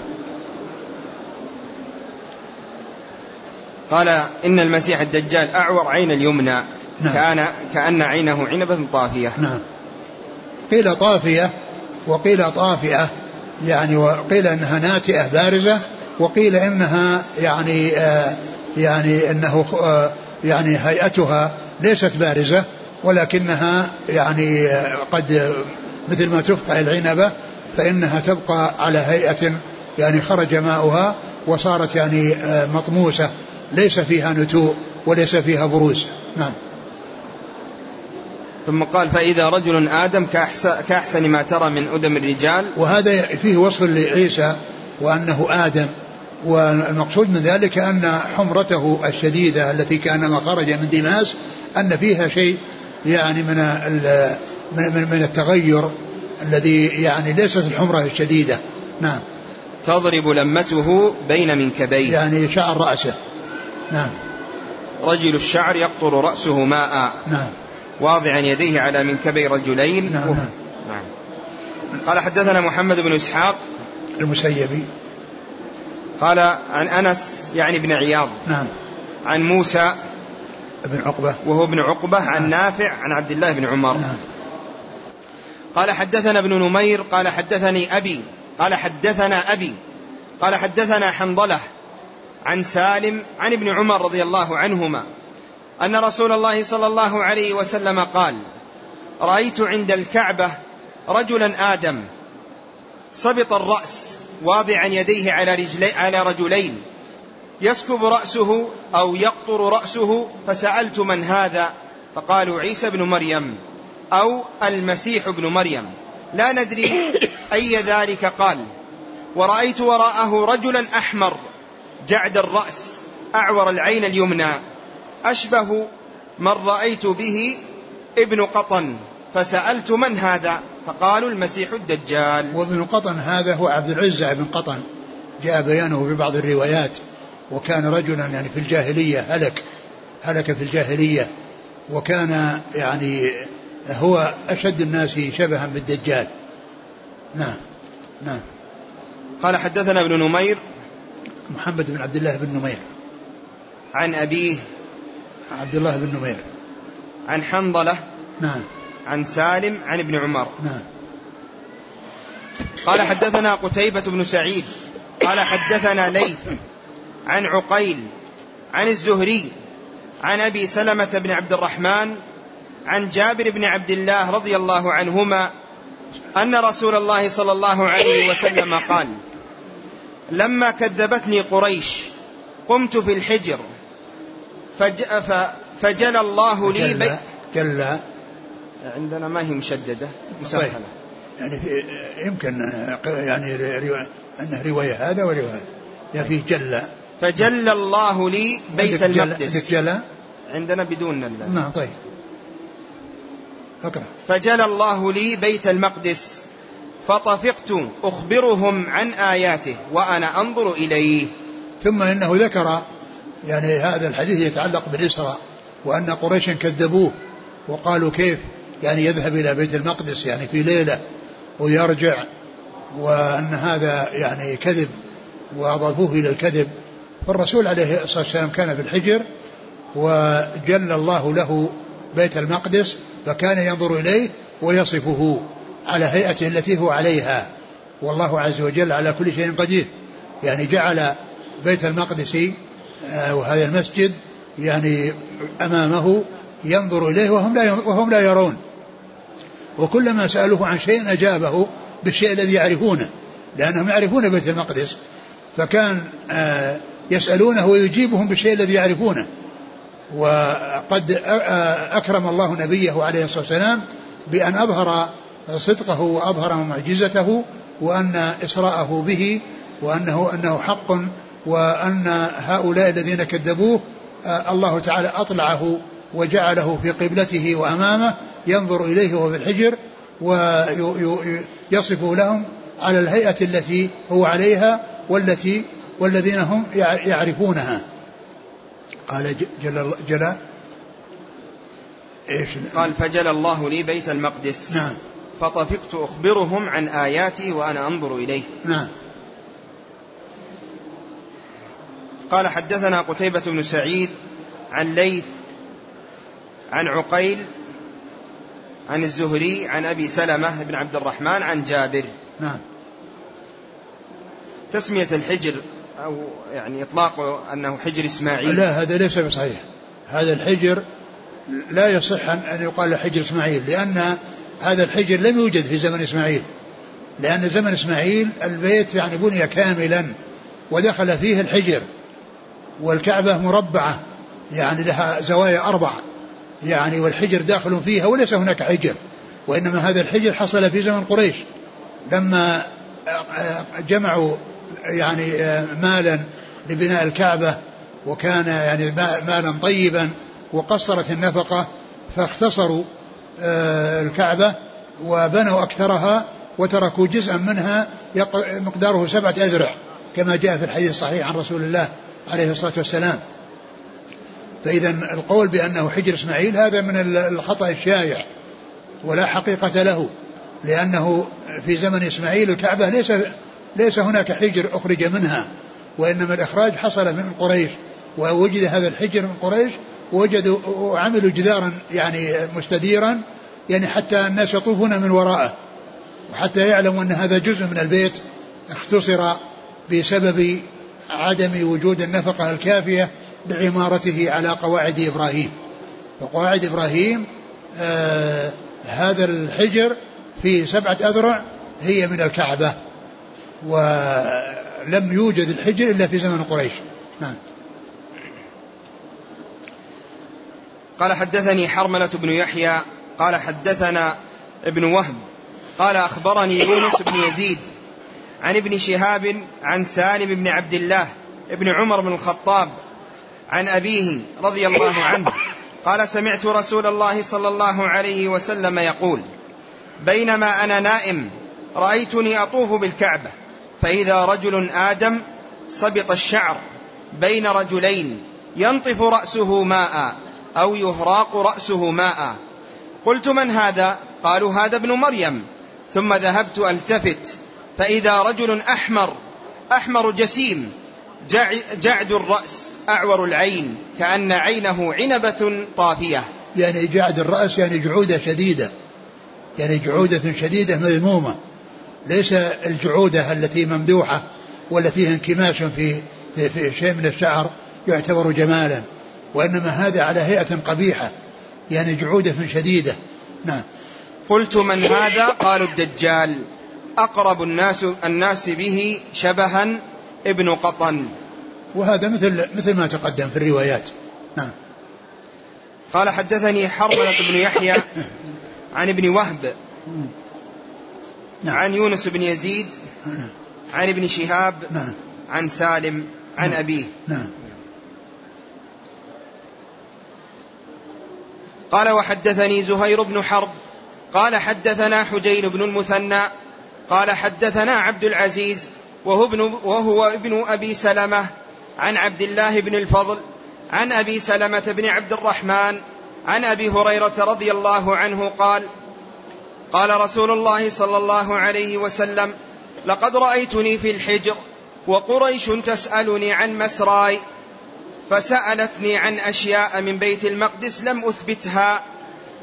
قال إن المسيح الدجال أعور عين اليمنى نعم. كان كأن عينه عنبة طافية. نعم. قيل طافية وقيل طافئة يعني وقيل إنها ناتئة بارزة وقيل إنها يعني آه يعني إنه آه يعني هيئتها ليست بارزة ولكنها يعني قد مثل ما تفقع العنبة فإنها تبقى على هيئة يعني خرج ماؤها وصارت يعني مطموسة ليس فيها نتوء وليس فيها بروز. نعم. ثم قال فإذا رجل آدم كأحسن, كأحسن ما ترى من أدم الرجال. وهذا فيه وصف لعيسى وأنه آدم. والمقصود من ذلك أن حمرته الشديدة التي كانما خرج من دماس أن فيها شيء يعني من من من التغير الذي يعني ليست الحمرة الشديدة. نعم. تضرب لمته بين منكبيه. يعني شعر رأسه. نعم. رجل الشعر يقطر رأسه ماء. نعم. واضعا يديه على منكبي رجلين. نعم, نعم. نعم. قال حدثنا محمد بن إسحاق. المسيبي. قال عن أنس يعني بن عياض. نعم. عن موسى بن عقبة. وهو ابن عقبة. عن نعم. نافع عن عبد الله بن عمر. نعم. قال حدثنا ابن نمير قال حدثني أبي قال حدثنا أبي قال حدثنا حنظلة. عن سالم عن ابن عمر رضي الله عنهما أن رسول الله صلى الله عليه وسلم قال رأيت عند الكعبة رجلا آدم صبط الرأس واضعا يديه على, رجلي على رجلين. يسكب رأسه أو يقطر رأسه. فسألت من هذا؟ فقالوا عيسى بن مريم أو المسيح ابن مريم. لا ندري أي ذلك قال. ورأيت وراءه رجلا أحمر جعد الرأس أعور العين اليمنى. أشبه من رأيت به ابن قطن. فسألت من هذا؟ فقالوا المسيح الدجال. وابن قطن هذا هو عبد العزة بن قطن. جاء بيانه في بعض الروايات وكان رجلا يعني في الجاهلية هلك هلك في الجاهلية وكان يعني هو أشد الناس شبها بالدجال. نعم نعم. قال حدثنا ابن نمير. محمد بن عبد الله بن نمير. عن أبيه. عبد الله بن نمير. عن حنظلة. نعم. عن سالم عن ابن عمر. نعم. قال حدثنا قتيبة بن سعيد. قال حدثنا ليث عن عقيل عن الزهري عن أبي سلمة بن عبد الرحمن عن جابر بن عبد الله رضي الله عنهما أن رسول الله صلى الله عليه وسلم قال لما كذبتني قريش قمت في الحجر فج... فجل الله لي بي... جل عندنا ما هي مشددة مسهلة طيب. يعني في يمكن يعني أنه رواية هذا ورواية يعني فيه جل. فجل الله لي بيت المقدس. جل؟ عندنا بدون الله نعم طيب. أقرأ. فجل الله لي بيت المقدس فطفقت أخبرهم عن آياته وأنا أنظر إليه. ثم إنه ذكر يعني هذا الحديث يتعلق بالإسراء وأن قريشا كذبوه وقالوا كيف؟ يعني يذهب إلى بيت المقدس يعني في ليلة ويرجع وأن هذا يعني كذب وأضافوه إلى الكذب. فالرسول عليه الصلاة والسلام كان في الحجر وجل الله له بيت المقدس فكان ينظر إليه ويصفه على هيئته التي هو عليها. والله عز وجل على كل شيء قدير. يعني جعل بيت المقدس آه، وهذا المسجد يعني أمامه ينظر إليه وهم لا وهم لا يرون. وكلما سألوه عن شيء أجابه بالشيء الذي يعرفونه لأنهم يعرفون بيت المقدس فكان آه، يسألونه ويجيبهم بالشيء الذي يعرفونه. وقد أكرم الله نبيه عليه الصلاة والسلام بأن أظهر صدقه وأظهر معجزته وأن إسراءه به وأنه أنه حق وأن هؤلاء الذين كذبوه الله تعالى أطلعه وجعله في قبلته وأمامه ينظر إليه وهو في الحجر ويصف لهم على الهيئة التي هو عليها والتي والذين هم يعرفونها. قال جل, جل إيش؟ قال فجل الله لي بيت المقدس. نعم. فطفقت أخبرهم عن آياته وأنا أنظر إليه. نعم. قال حدثنا قتيبة بن سعيد عن ليث عن عقيل عن الزهري عن أبي سلمة بن عبد الرحمن عن جابر. نعم. تسمية الحجر أو يعني إطلاق أنه حجر إسماعيل. لا هذا ليس بصحيح. هذا الحجر لا يصح أن يقال حجر إسماعيل لأن هذا الحجر لم يوجد في زمن إسماعيل. لأن زمن إسماعيل البيت يعني بني كاملا ودخل فيه الحجر والكعبة مربعة يعني لها زوايا أربع يعني والحجر داخل فيها وليس هناك حجر وإنما هذا الحجر حصل في زمن قريش. لما جمعوا يعني مالا لبناء الكعبة وكان يعني مالا طيبا وقصرت النفقة فاختصروا الكعبة وبنوا أكثرها وتركوا جزءا منها مقداره سبعة أذرع كما جاء في الحديث الصحيح عن رسول الله عليه الصلاة والسلام. فإذا القول بأنه حجر إسماعيل هذا من الخطأ الشائع ولا حقيقة له لأنه في زمن إسماعيل الكعبة ليس ليس هناك حجر أخرج منها وإنما الإخراج حصل من قريش ووجد هذا الحجر من قريش ووجدوا وعملوا جدارا يعني مستديرا يعني حتى الناس يطوفون من وراءه وحتى يعلموا أن هذا جزء من البيت اختصر بسبب عدم وجود النفقة الكافية لعمارته على قواعد إبراهيم. وقواعد إبراهيم آه هذا الحجر في سبعة أذرع هي من الكعبة ولم يوجد الحجر إلا في زمن قريش. نعم. قال حدثني حرملة بن يحيى قال حدثنا ابن وهب قال أخبرني يونس بن يزيد عن ابن شهاب عن سالم بن عبد الله ابن عمر بن الخطاب عن أبيه رضي الله عنه. قال سمعت رسول الله صلى الله عليه وسلم يقول بينما أنا نائم رأيتني أطوف بالكعبة فإذا رجل آدم سبط الشعر بين رجلين ينطف رأسه ماء أو يهراق رأسه ماء. قلت من هذا؟ قالوا هذا ابن مريم. ثم ذهبت ألتفت فإذا رجل أحمر أحمر جسيم جعد الرأس أعور العين كأن عينه عنبة طافية. يعني جعد الرأس يعني جعودة شديدة. يعني جعودة شديدة مذمومة. ليس الجعودة التي ممدوحة والتي فيها انكماش في, في, في شيء من الشعر يعتبر جمالا وإنما هذا على هيئة قبيحة يعني جعودة شديدة. نعم. قلت من هذا؟ قالوا الدجال. أقرب الناس الناس به شبها ابن قطن. وهذا مثل مثل ما تقدم في الروايات. نعم. قال حدثني حرملة بن يحيى عن ابن وهب. نعم. عن يونس بن يزيد. نعم. عن ابن شهاب. نعم. عن سالم. عن نعم. أبيه. نعم. قال وحدثني زهير بن حرب. قال حدثنا حجين بن المثنى. قال حدثنا عبد العزيز. وهو ابن, وهو ابن أبي سلمة عن عبد الله بن الفضل عن أبي سلمة بن عبد الرحمن عن أبي هريرة رضي الله عنه قال قال رسول الله صلى الله عليه وسلم لقد رأيتني في الحجر وقريش تسألني عن مسراي فسألتني عن أشياء من بيت المقدس لم أثبتها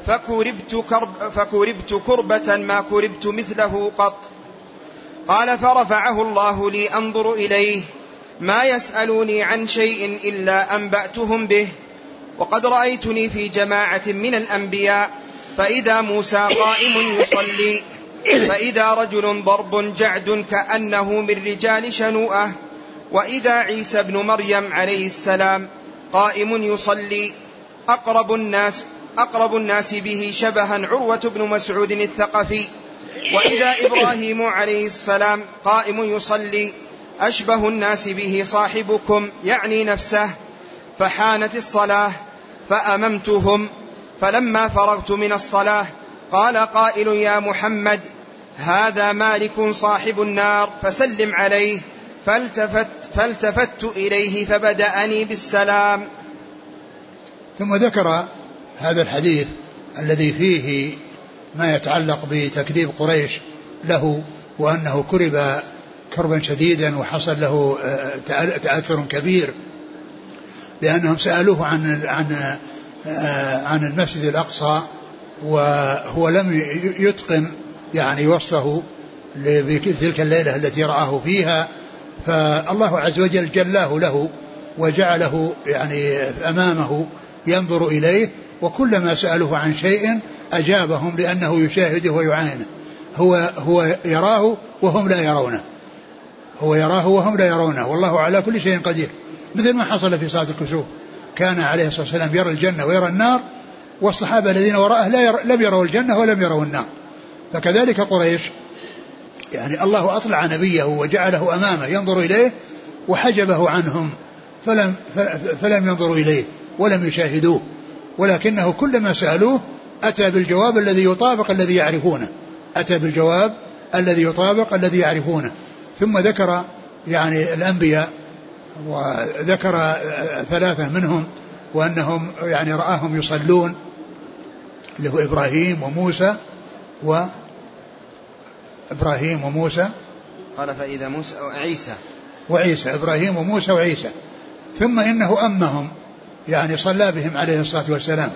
فكربت, كرب فكربت كربة ما كربت مثله قط قال فرفعه الله لي أنظر إليه ما يسألوني عن شيء إلا أنبأتهم به وقد رأيتني في جماعة من الأنبياء فإذا موسى قائم يصلي فإذا رجل ضرب جعد كأنه من رجال شنوءة وإذا عيسى بن مريم عليه السلام قائم يصلي أقرب الناس أقرب الناس به شبها عروة بن مسعود الثقفي وإذا إبراهيم عليه السلام قائم يصلي أشبه الناس به صاحبكم يعني نفسه فحانت الصلاة فأممتهم فلما فرغت من الصلاة قال قائل يا محمد هذا مالك صاحب النار فسلم عليه فالتفت, فالتفت إليه فبدأني بالسلام. ثم ذكر هذا الحديث الذي فيه ما يتعلق بتكذيب قريش له وأنه كرب كربا شديدا وحصل له آه، تأثر كبير لأنهم سألوه عن عن آه، عن المسجد الأقصى وهو لم يتقن يعني وصفه تلك الليلة التي رآه فيها. فالله عز وجل جلاه له وجعله يعني أمامه ينظر إليه وكلما سألوه عن شيء أجابهم لأنه يشاهده ويعاينه هو هو يراه وهم لا يرونه. هو يراه وهم لا يرونه. والله على كل شيء قدير. مثل ما حصل في صلاة الكسوف. كان عليه الصلاة والسلام يرى الجنة ويرى النار والصحابة الذين وراءه لا ير... لم يروا الجنة ولم يروا النار. فكذلك قريش. يعني الله أطلع نبيه وجعله أمامه ينظر إليه وحجبه عنهم فلم, فلم ينظروا إليه. ولم يشاهدوه ولكنه كلما سألوه أتى بالجواب الذي يطابق الذي يعرفونه أتى بالجواب الذي يطابق الذي يعرفونه. ثم ذكر يعني الأنبياء وذكر ثلاثة منهم وأنهم يعني رآهم يصلون اللي هو إبراهيم وموسى و إبراهيم وموسى. قال فإذا موسى وعيسى وعيسى إبراهيم وموسى وعيسى. ثم إنه أمهم. يعني صلى بهم عليه الصلاة والسلام.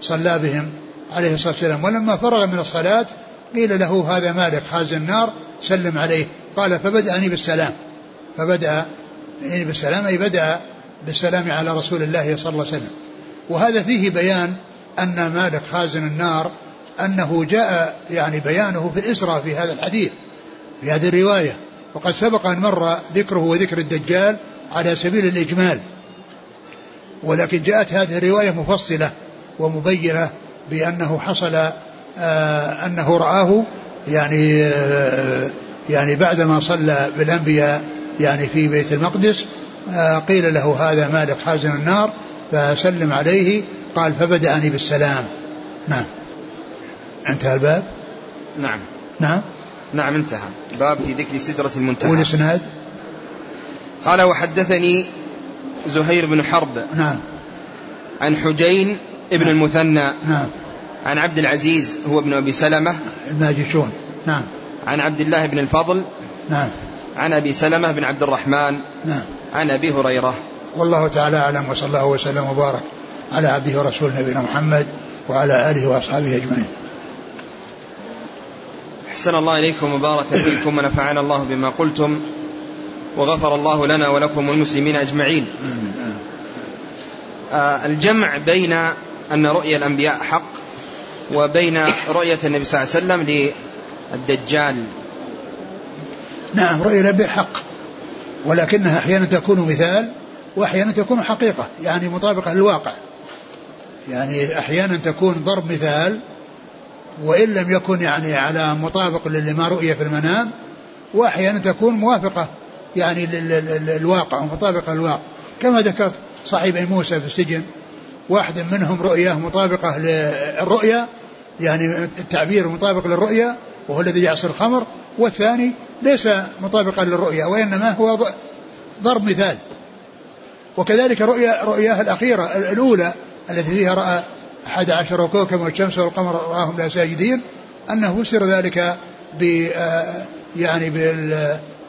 صلى بهم عليه الصلاة والسلام. ولما فرغ من الصلاة قيل له هذا مالك خازن النار سلم عليه. قال فبدأني بالسلام. فبدأ يعني بالسلام أي بدأ بالسلام على رسول الله صلى الله عليه وسلم. وهذا فيه بيان أن مالك خازن النار أنه جاء يعني بيانه في الإسراء في هذا الحديث في هذه الرواية. وقد سبق أن مر ذكره وذكر الدجال على سبيل الإجمال. ولكن جاءت هذه الرواية مفصلة ومبينة بأنه حصل آه أنه رآه يعني آه يعني بعدما صلى بالأنبياء يعني في بيت المقدس آه قيل له هذا مالك حازن النار فسلم عليه قال فبدأني بالسلام. نعم. انتهى الباب؟ نعم. نعم. نعم انتهى. باب في ذكر سدرة المنتهى. والإسناد؟ قال وحدثني زهير بن حرب. نعم. عن حجين ابن نعم. المثنى. نعم. عن عبد العزيز هو ابن أبي سلمة. الناجشون نعم. عن عبد الله بن الفضل. نعم. عن أبي سلمة بن عبد الرحمن. نعم. عن أبي هريرة. والله تعالى أعلم وصلى الله وسلم وبارك على عبده ورسول نبينا محمد وعلى آله وأصحابه أجمعين. أحسن الله إليكم وبارك فيكم ونفعنا الله بما قلتم. وغفر الله لنا ولكم والمسلمين أجمعين. آه الجمع بين أن رؤيا الأنبياء حق وبين رؤية النبي صلى الله عليه وسلم للدجال. نعم رؤيا الأنبياء حق ولكنها أحيانا تكون مثال وأحيانا تكون حقيقة يعني مطابقة للواقع. يعني أحيانا تكون ضرب مثال وإن لم يكن يعني على مطابق لما رؤي في المنام وأحيانا تكون موافقة. يعني للواقع ومطابقة للواقع كما ذكرت صاحبي موسى في السجن واحد منهم رؤية مطابقة للرؤيا يعني التعبير مطابق للرؤيا وهو الذي يعصر الخمر والثاني ليس مطابقا للرؤيا وإنما هو ضرب مثال. وكذلك رؤيا رؤياه الأخيرة الأولى التي فيها رأى أحد عشر كوكبا والشمس والقمر رآهم لا ساجدين أنه فسر ذلك ب آه، يعني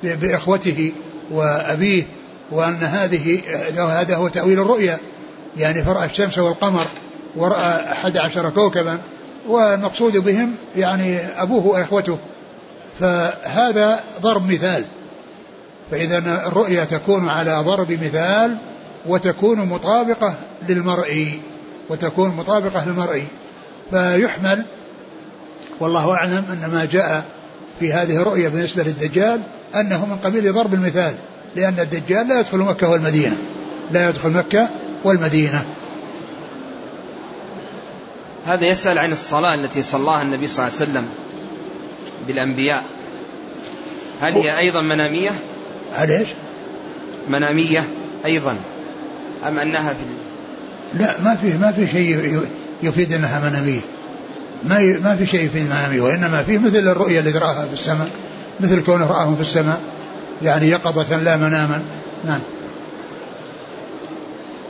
بإخوته وأبيه وأن هذه هذا هو تأويل الرؤيا. يعني فرأى الشمس والقمر ورأى أحد عشر كوكبا والمقصود بهم يعني أبوه وإخوته. فهذا ضرب مثال. فإذا الرؤيا تكون على ضرب مثال وتكون مطابقة للمرئي وتكون مطابقة للمرئي فيحمل والله أعلم أن ما جاء في هذه الرؤيا بالنسبة للدجال أنه من قبيل ضرب المثال لأن الدجال لا يدخل مكة والمدينة. لا يدخل مكة والمدينة. هذا يسأل عن الصلاة التي صلاها النبي صلى الله عليه وسلم بالأنبياء. هل هي أيضا منامية؟ هل إيش؟ منامية أيضا. أم أنها في لا ما في ما في شيء يفيد أنها منامية. ما ما في شيء في منامية وإنما في مثل الرؤيا اللي رآها في السماء. مثل كونه رآهم في السماء يعني يقظة لا مناما. نعم.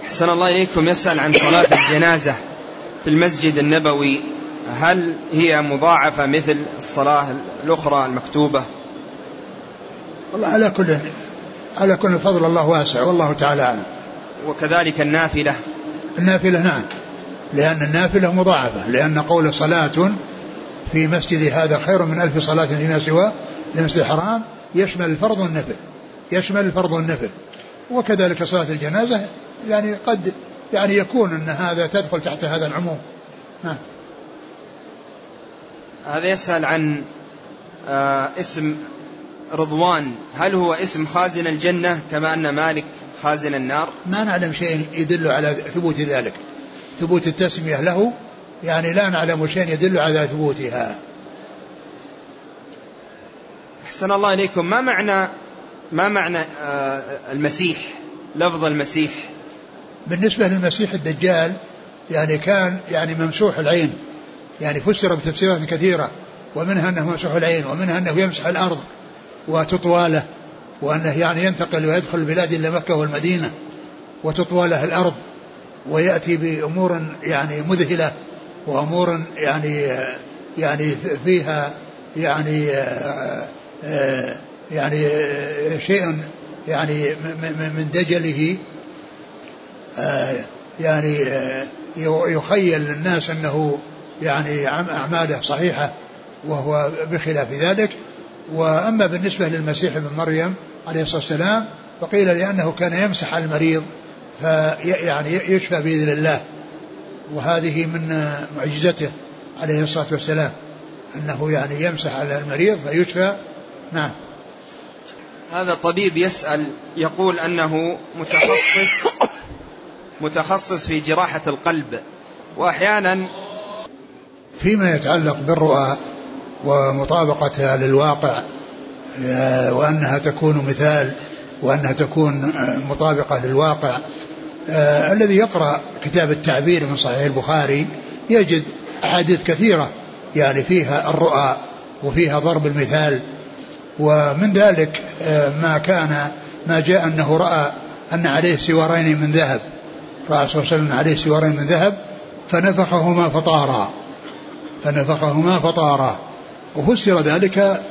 أحسن الله إليكم يسأل عن صلاة الجنازة في المسجد النبوي. هل هي مضاعفة مثل الصلاة الأخرى المكتوبة؟ والله على كل على كل فضل الله واسع والله تعالى أعلم. وكذلك النافلة. النافلة نعم. لأن النافلة مضاعفة لأن قول صلاة في مسجد هذا خير من ألف صلاة فيما سواه لمسجد الحرام يشمل الفرض والنفل يشمل الفرض والنفل وكذلك صلاة الجنازة يعني قد يعني يكون أن هذا تدخل تحت هذا العموم. هذا يسأل عن آه اسم رضوان. هل هو اسم خازن الجنة كما أن مالك خازن النار؟ ما نعلم شيء يدل على ثبوت ذلك. ثبوت التسمية له يعني لا نعلم شيء يدل على ثبوتها. أحسن الله إليكم. ما معنى ما معنى آه، المسيح؟ لفظ المسيح. بالنسبة للمسيح الدجال يعني كان يعني ممسوح العين. يعني فسر بتفسيرات كثيرة. ومنها أنه ممسوح العين ومنها أنه يمسح الأرض وتطوى له وأنه يعني ينتقل ويدخل البلاد إلى مكة والمدينة وتطوى له الأرض ويأتي بأمور يعني مذهلة. وأمور يعني يعني فيها يعني يعني شيء يعني من دجله يعني يخيل للناس أنه يعني أعماله صحيحة وهو بخلاف ذلك. وأما بالنسبة للمسيح ابن مريم عليه الصلاة والسلام فقيل لأنه كان يمسح المريض فيعني يشفى بإذن الله. وهذه من معجزته عليه الصلاة والسلام أنه يعني يمسح على المريض فيشفى. نعم. هذا طبيب يسأل يقول أنه متخصص متخصص في جراحة القلب وأحيانا فيما يتعلق بالرؤى ومطابقتها للواقع آه، وأنها تكون مثال وأنها تكون آه، مطابقة للواقع آه الذي يقرأ كتاب التعبير من صحيح البخاري يجد أحاديث كثيرة يعني فيها الرؤى وفيها ضرب المثال. ومن ذلك آه ما كان ما جاء أنه رأى أن عليه سوارين من ذهب. رأى صلى الله عليه وسلم عليه سوارين من ذهب فنفخهما فطارا. فنفخهما فطارا. وفسر ذلك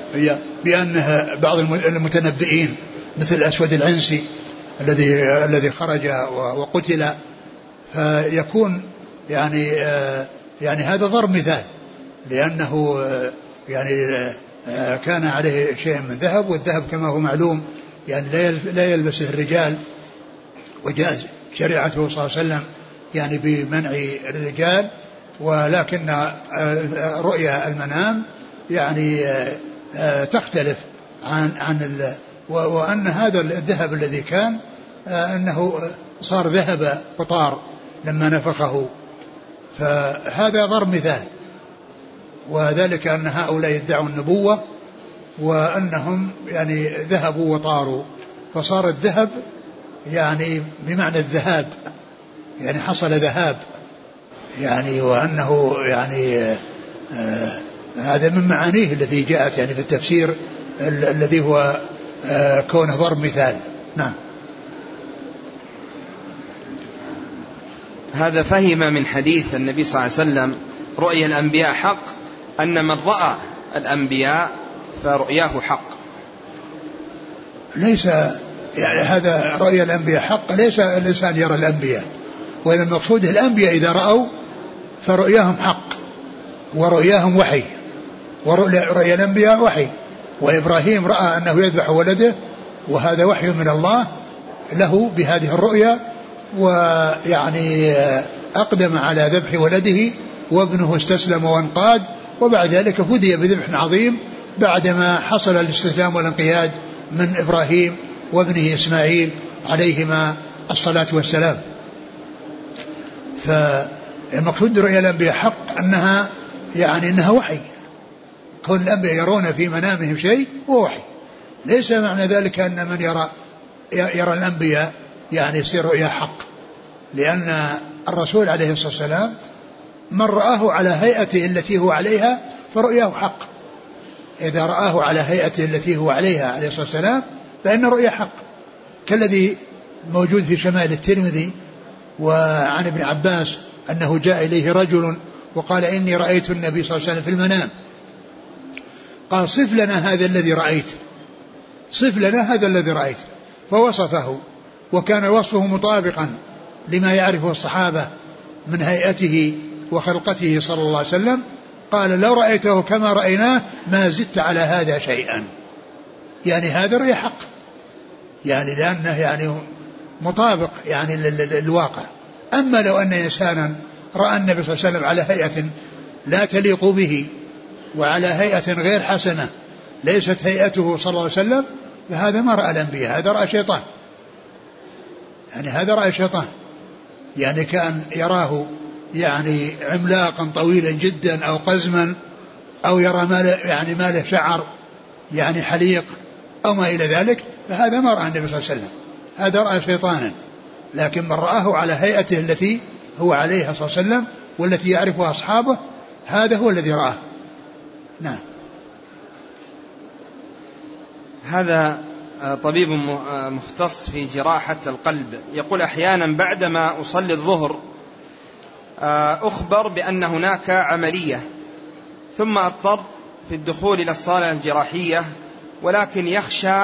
بأنه بعض المتنبئين مثل الأسود العنسي الذي الذي خرج وقتل فيكون يعني يعني هذا ضرب مثال لأنه يعني كان عليه شيء من ذهب والذهب كما هو معلوم يعني لا يلبسه الرجال وجاء شريعته صلى الله عليه وسلم يعني بمنع الرجال ولكن رؤيا المنام يعني تختلف عن عن وأن هذا الذهب الذي كان أنه صار ذهب قطار لما نفخه. فهذا ضرب مثال. وذلك أن هؤلاء يدعوا النبوة وأنهم يعني ذهبوا وطاروا. فصار الذهب يعني بمعنى الذهاب يعني حصل ذهاب. يعني وأنه يعني آه, آه، هذا من معانيه التي جاءت يعني في التفسير الذي هو آه كونه ضرب مثال. نعم. هذا فهم من حديث النبي صلى الله عليه وسلم رؤيا الأنبياء حق أن من رأى الأنبياء فرؤياه حق. ليس يعني هذا رؤيا الأنبياء حق ليس الإنسان يرى الأنبياء. وإذا المقصود الأنبياء إذا رأوا فرؤياهم حق ورؤياهم وحي ورؤيا الأنبياء وحي. وإبراهيم رأى أنه يذبح ولده وهذا وحي من الله له بهذه الرؤيا ويعني أقدم على ذبح ولده وابنه استسلم وانقاد وبعد ذلك فدي بذبح عظيم بعدما حصل الاستسلام والانقياد من إبراهيم وابنه إسماعيل عليهما الصلاة والسلام. ف المقصود برؤيا الأنبياء حق أنها يعني أنها وحي. كون الأنبياء يرون في منامهم شيء هو وحي. ليس معنى ذلك أن من يرى يرى الأنبياء يعني يصير رؤيا حق. لأن الرسول عليه الصلاة والسلام من رآه على هيئته التي هو عليها فرؤياه حق. إذا رآه على هيئته التي هو عليها عليه الصلاة والسلام فإن رؤيا حق. كالذي موجود في شمال الترمذي وعن ابن عباس أنه جاء إليه رجل وقال إني رأيت النبي صلى الله عليه وسلم في المنام. قال صف لنا هذا الذي رأيت. صف لنا هذا الذي رأيت. فوصفه وكان وصفه مطابقا لما يعرفه الصحابة من هيئته وخلقته صلى الله عليه وسلم. قال لو رأيته كما رأيناه ما زدت على هذا شيئا. يعني هذا رأي حق. يعني لأنه يعني مطابق يعني للواقع. أما لو أن إنسانا رأى النبي صلى الله عليه وسلم على هيئة لا تليق به وعلى هيئة غير حسنة ليست هيئته صلى الله عليه وسلم فهذا ما رأى الأنبياء هذا رأى شيطان يعني هذا رأى شيطان يعني كان يراه يعني عملاقا طويلا جدا أو قزما أو يرى ما يعني ما له شعر يعني حليق أو ما إلى ذلك فهذا ما رأى النبي صلى الله عليه وسلم. هذا رأى شيطانا. لكن من رآه على هيئته التي هو عليها صلى الله عليه وسلم والتي يعرفها أصحابه هذا هو الذي رآه. نعم. هذا آه، طبيب آه، مختص في جراحة القلب. يقول أحيانا بعدما أصلي الظهر آه، أخبر بأن هناك عملية ثم أضطر في الدخول إلى الصالة الجراحية ولكن يخشى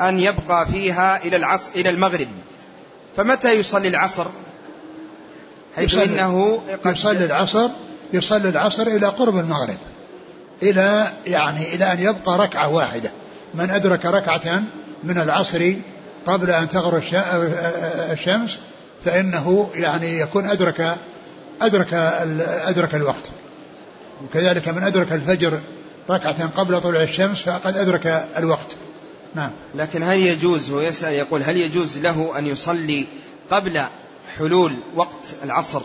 أن يبقى فيها إلى العصر إلى المغرب. فمتى يصلي العصر؟ حيث يصلي إنه يصلي العصر يصلي العصر إلى قرب المغرب. إلى يعني إلى أن يبقى ركعة واحدة. من أدرك ركعة من العصر قبل أن تغرب الشمس فإنه يعني يكون أدرك أدرك أدرك الوقت. وكذلك من أدرك الفجر ركعة قبل طلوع الشمس فقد أدرك الوقت. نعم. لكن هل يجوز هو يسأل يقول هل يجوز له أن يصلي قبل حلول وقت العصر؟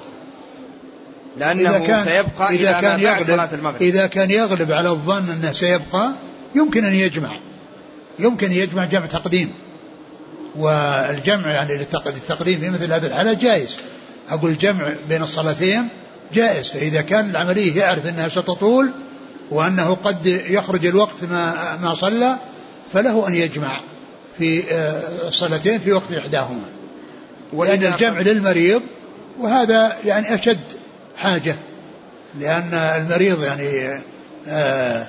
لأنه إذا كان سيبقى إذا إلى كان بعد صلاة المغرب. إذا كان يغلب على الظن أنه سيبقى يمكن أن يجمع. يمكن يجمع جمع تقديم. والجمع يعني للتقديم في مثل هذه الحالة جائز. أقول الجمع بين الصلاتين جائز. فإذا كان العملية يعرف أنها ستطول وأنه قد يخرج الوقت ما ما صلى فله أن يجمع في آه، الصلاتين في وقت إحداهما. وإن الجمع للمريض وهذا يعني أشد حاجة لأن المريض يعني آه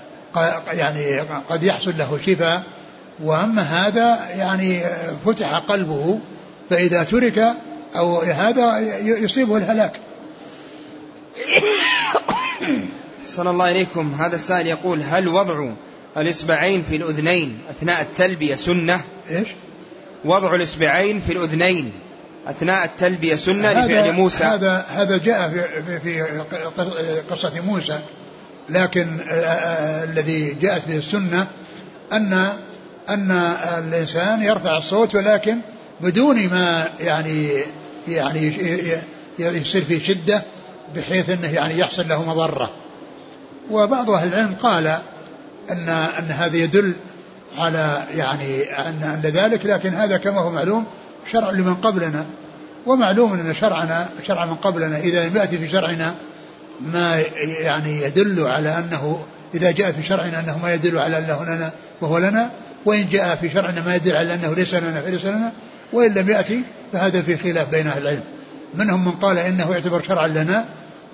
يعني قد يحصل له شفاء وأما هذا يعني فتح قلبه فإذا ترك أو هذا يصيبه الهلاك. صلى الله إليكم. هذا السائل يقول هل وضع الإصبعين في الأذنين أثناء التلبية سنة؟ إيش؟ وضع الإصبعين في الأذنين أثناء التلبية سنة لفعل موسى. هذا هذا جاء في, في, في قصة موسى. لكن الذي جاءت به السنة أن أن الإنسان يرفع الصوت ولكن بدون ما يعني يعني يصير في شدة بحيث أنه يعني يحصل له مضرة. وبعض أهل العلم قال أن أن هذا يدل على يعني أن أن ذلك لكن هذا كما هو معلوم شرع لمن قبلنا ومعلوم أن شرعنا شرع من قبلنا إذا لم يأتي في شرعنا ما يعني يدل على أنه إذا جاء في شرعنا أنه ما يدل على أنه لنا وهو لنا وإن جاء في شرعنا ما يدل على أنه ليس لنا فليس لنا وإن لم يأتي فهذا في خلاف بين أهل العلم. منهم من قال إنه يعتبر شرعا لنا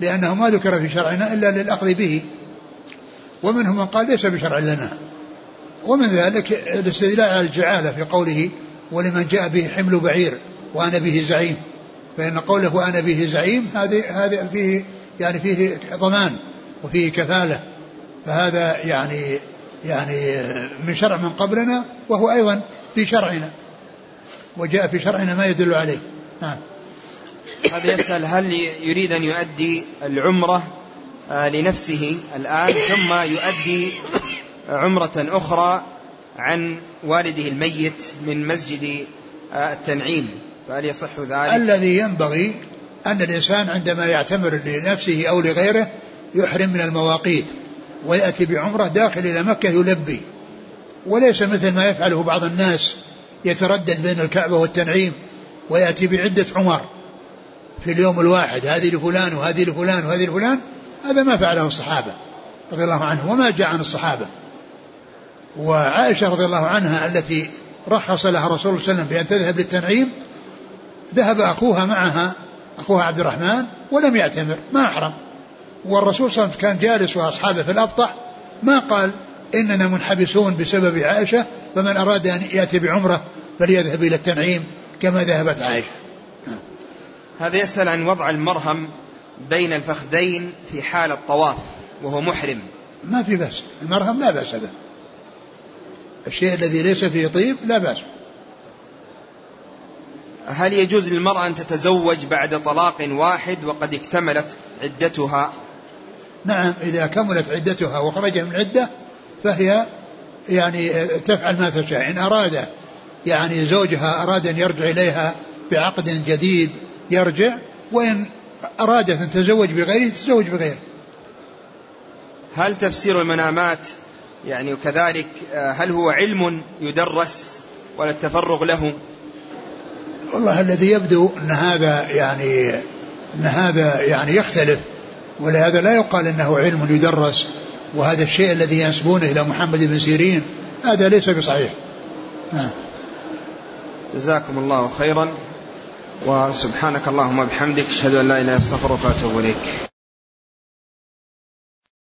لأنه ما ذكر في شرعنا إلا للأخذ به ومنهم من قال ليس بشرع لنا. ومن ذلك الاستدلال على الجعالة في قوله ولمن جاء به حمل بعير وأنا به زعيم. فإن قوله وأنا به زعيم هذه هذه فيه يعني فيه ضمان وفيه كفالة. فهذا يعني يعني من شرع من قبلنا وهو أيضا في شرعنا. وجاء في شرعنا ما يدل عليه. نعم. هذا يسأل هل يريد أن يؤدي العمرة آه، لنفسه الآن ثم يؤدي عمرة أخرى عن والده الميت من مسجد آه، التنعيم فهل يصح ذلك؟ الذي ينبغي أن الإنسان عندما يعتمر لنفسه أو لغيره يحرم من المواقيت ويأتي بعمرة داخل إلى مكة يلبي. وليس مثل ما يفعله بعض الناس يتردد بين الكعبة والتنعيم ويأتي بعدة عمر في اليوم الواحد هذه لفلان وهذه لفلان وهذه لفلان هذا ما فعله الصحابة رضي الله عنهم وما جاء عن الصحابة. وعائشة رضي الله عنها التي رخص لها رسول الله صلى الله عليه وسلم بأن تذهب للتنعيم ذهب أخوها معها أخوها عبد الرحمن ولم يعتمر ما أحرم. والرسول صلى الله عليه وسلم كان جالس وأصحابه في الأبطح ما قال إننا منحبسون بسبب عائشة فمن أراد أن يأتي بعمرة فليذهب إلى التنعيم كما ذهبت عائشة. هذا يسأل عن وضع المرهم بين الفخذين في حال الطواف وهو محرم. ما في بأس المرهم لا بأس به. الشيء الذي ليس فيه طيب لا بأس. هل يجوز للمرأة أن تتزوج بعد طلاق واحد وقد اكتملت عدتها؟ نعم إذا كملت عدتها وخرج من عدة فهي يعني تفعل ما تشاء. إن أراد يعني زوجها أراد أن يرجع إليها بعقد جديد يرجع وإن أرادت أن تتزوج بغيره تتزوج بغيره. هل تفسير المنامات يعني وكذلك آه، هل هو علم يدرس ولا التفرغ له؟ والله الذي يبدو أن هذا يعني أن هذا يعني يختلف ولهذا لا يقال أنه علم يدرس وهذا الشيء الذي ينسبونه إلى محمد بن سيرين هذا ليس بصحيح. نعم جزاكم الله خيرا وسبحانك اللهم وبحمدك أشهد أن لا إله إلا أنت أستغفرك وأتوب إليك.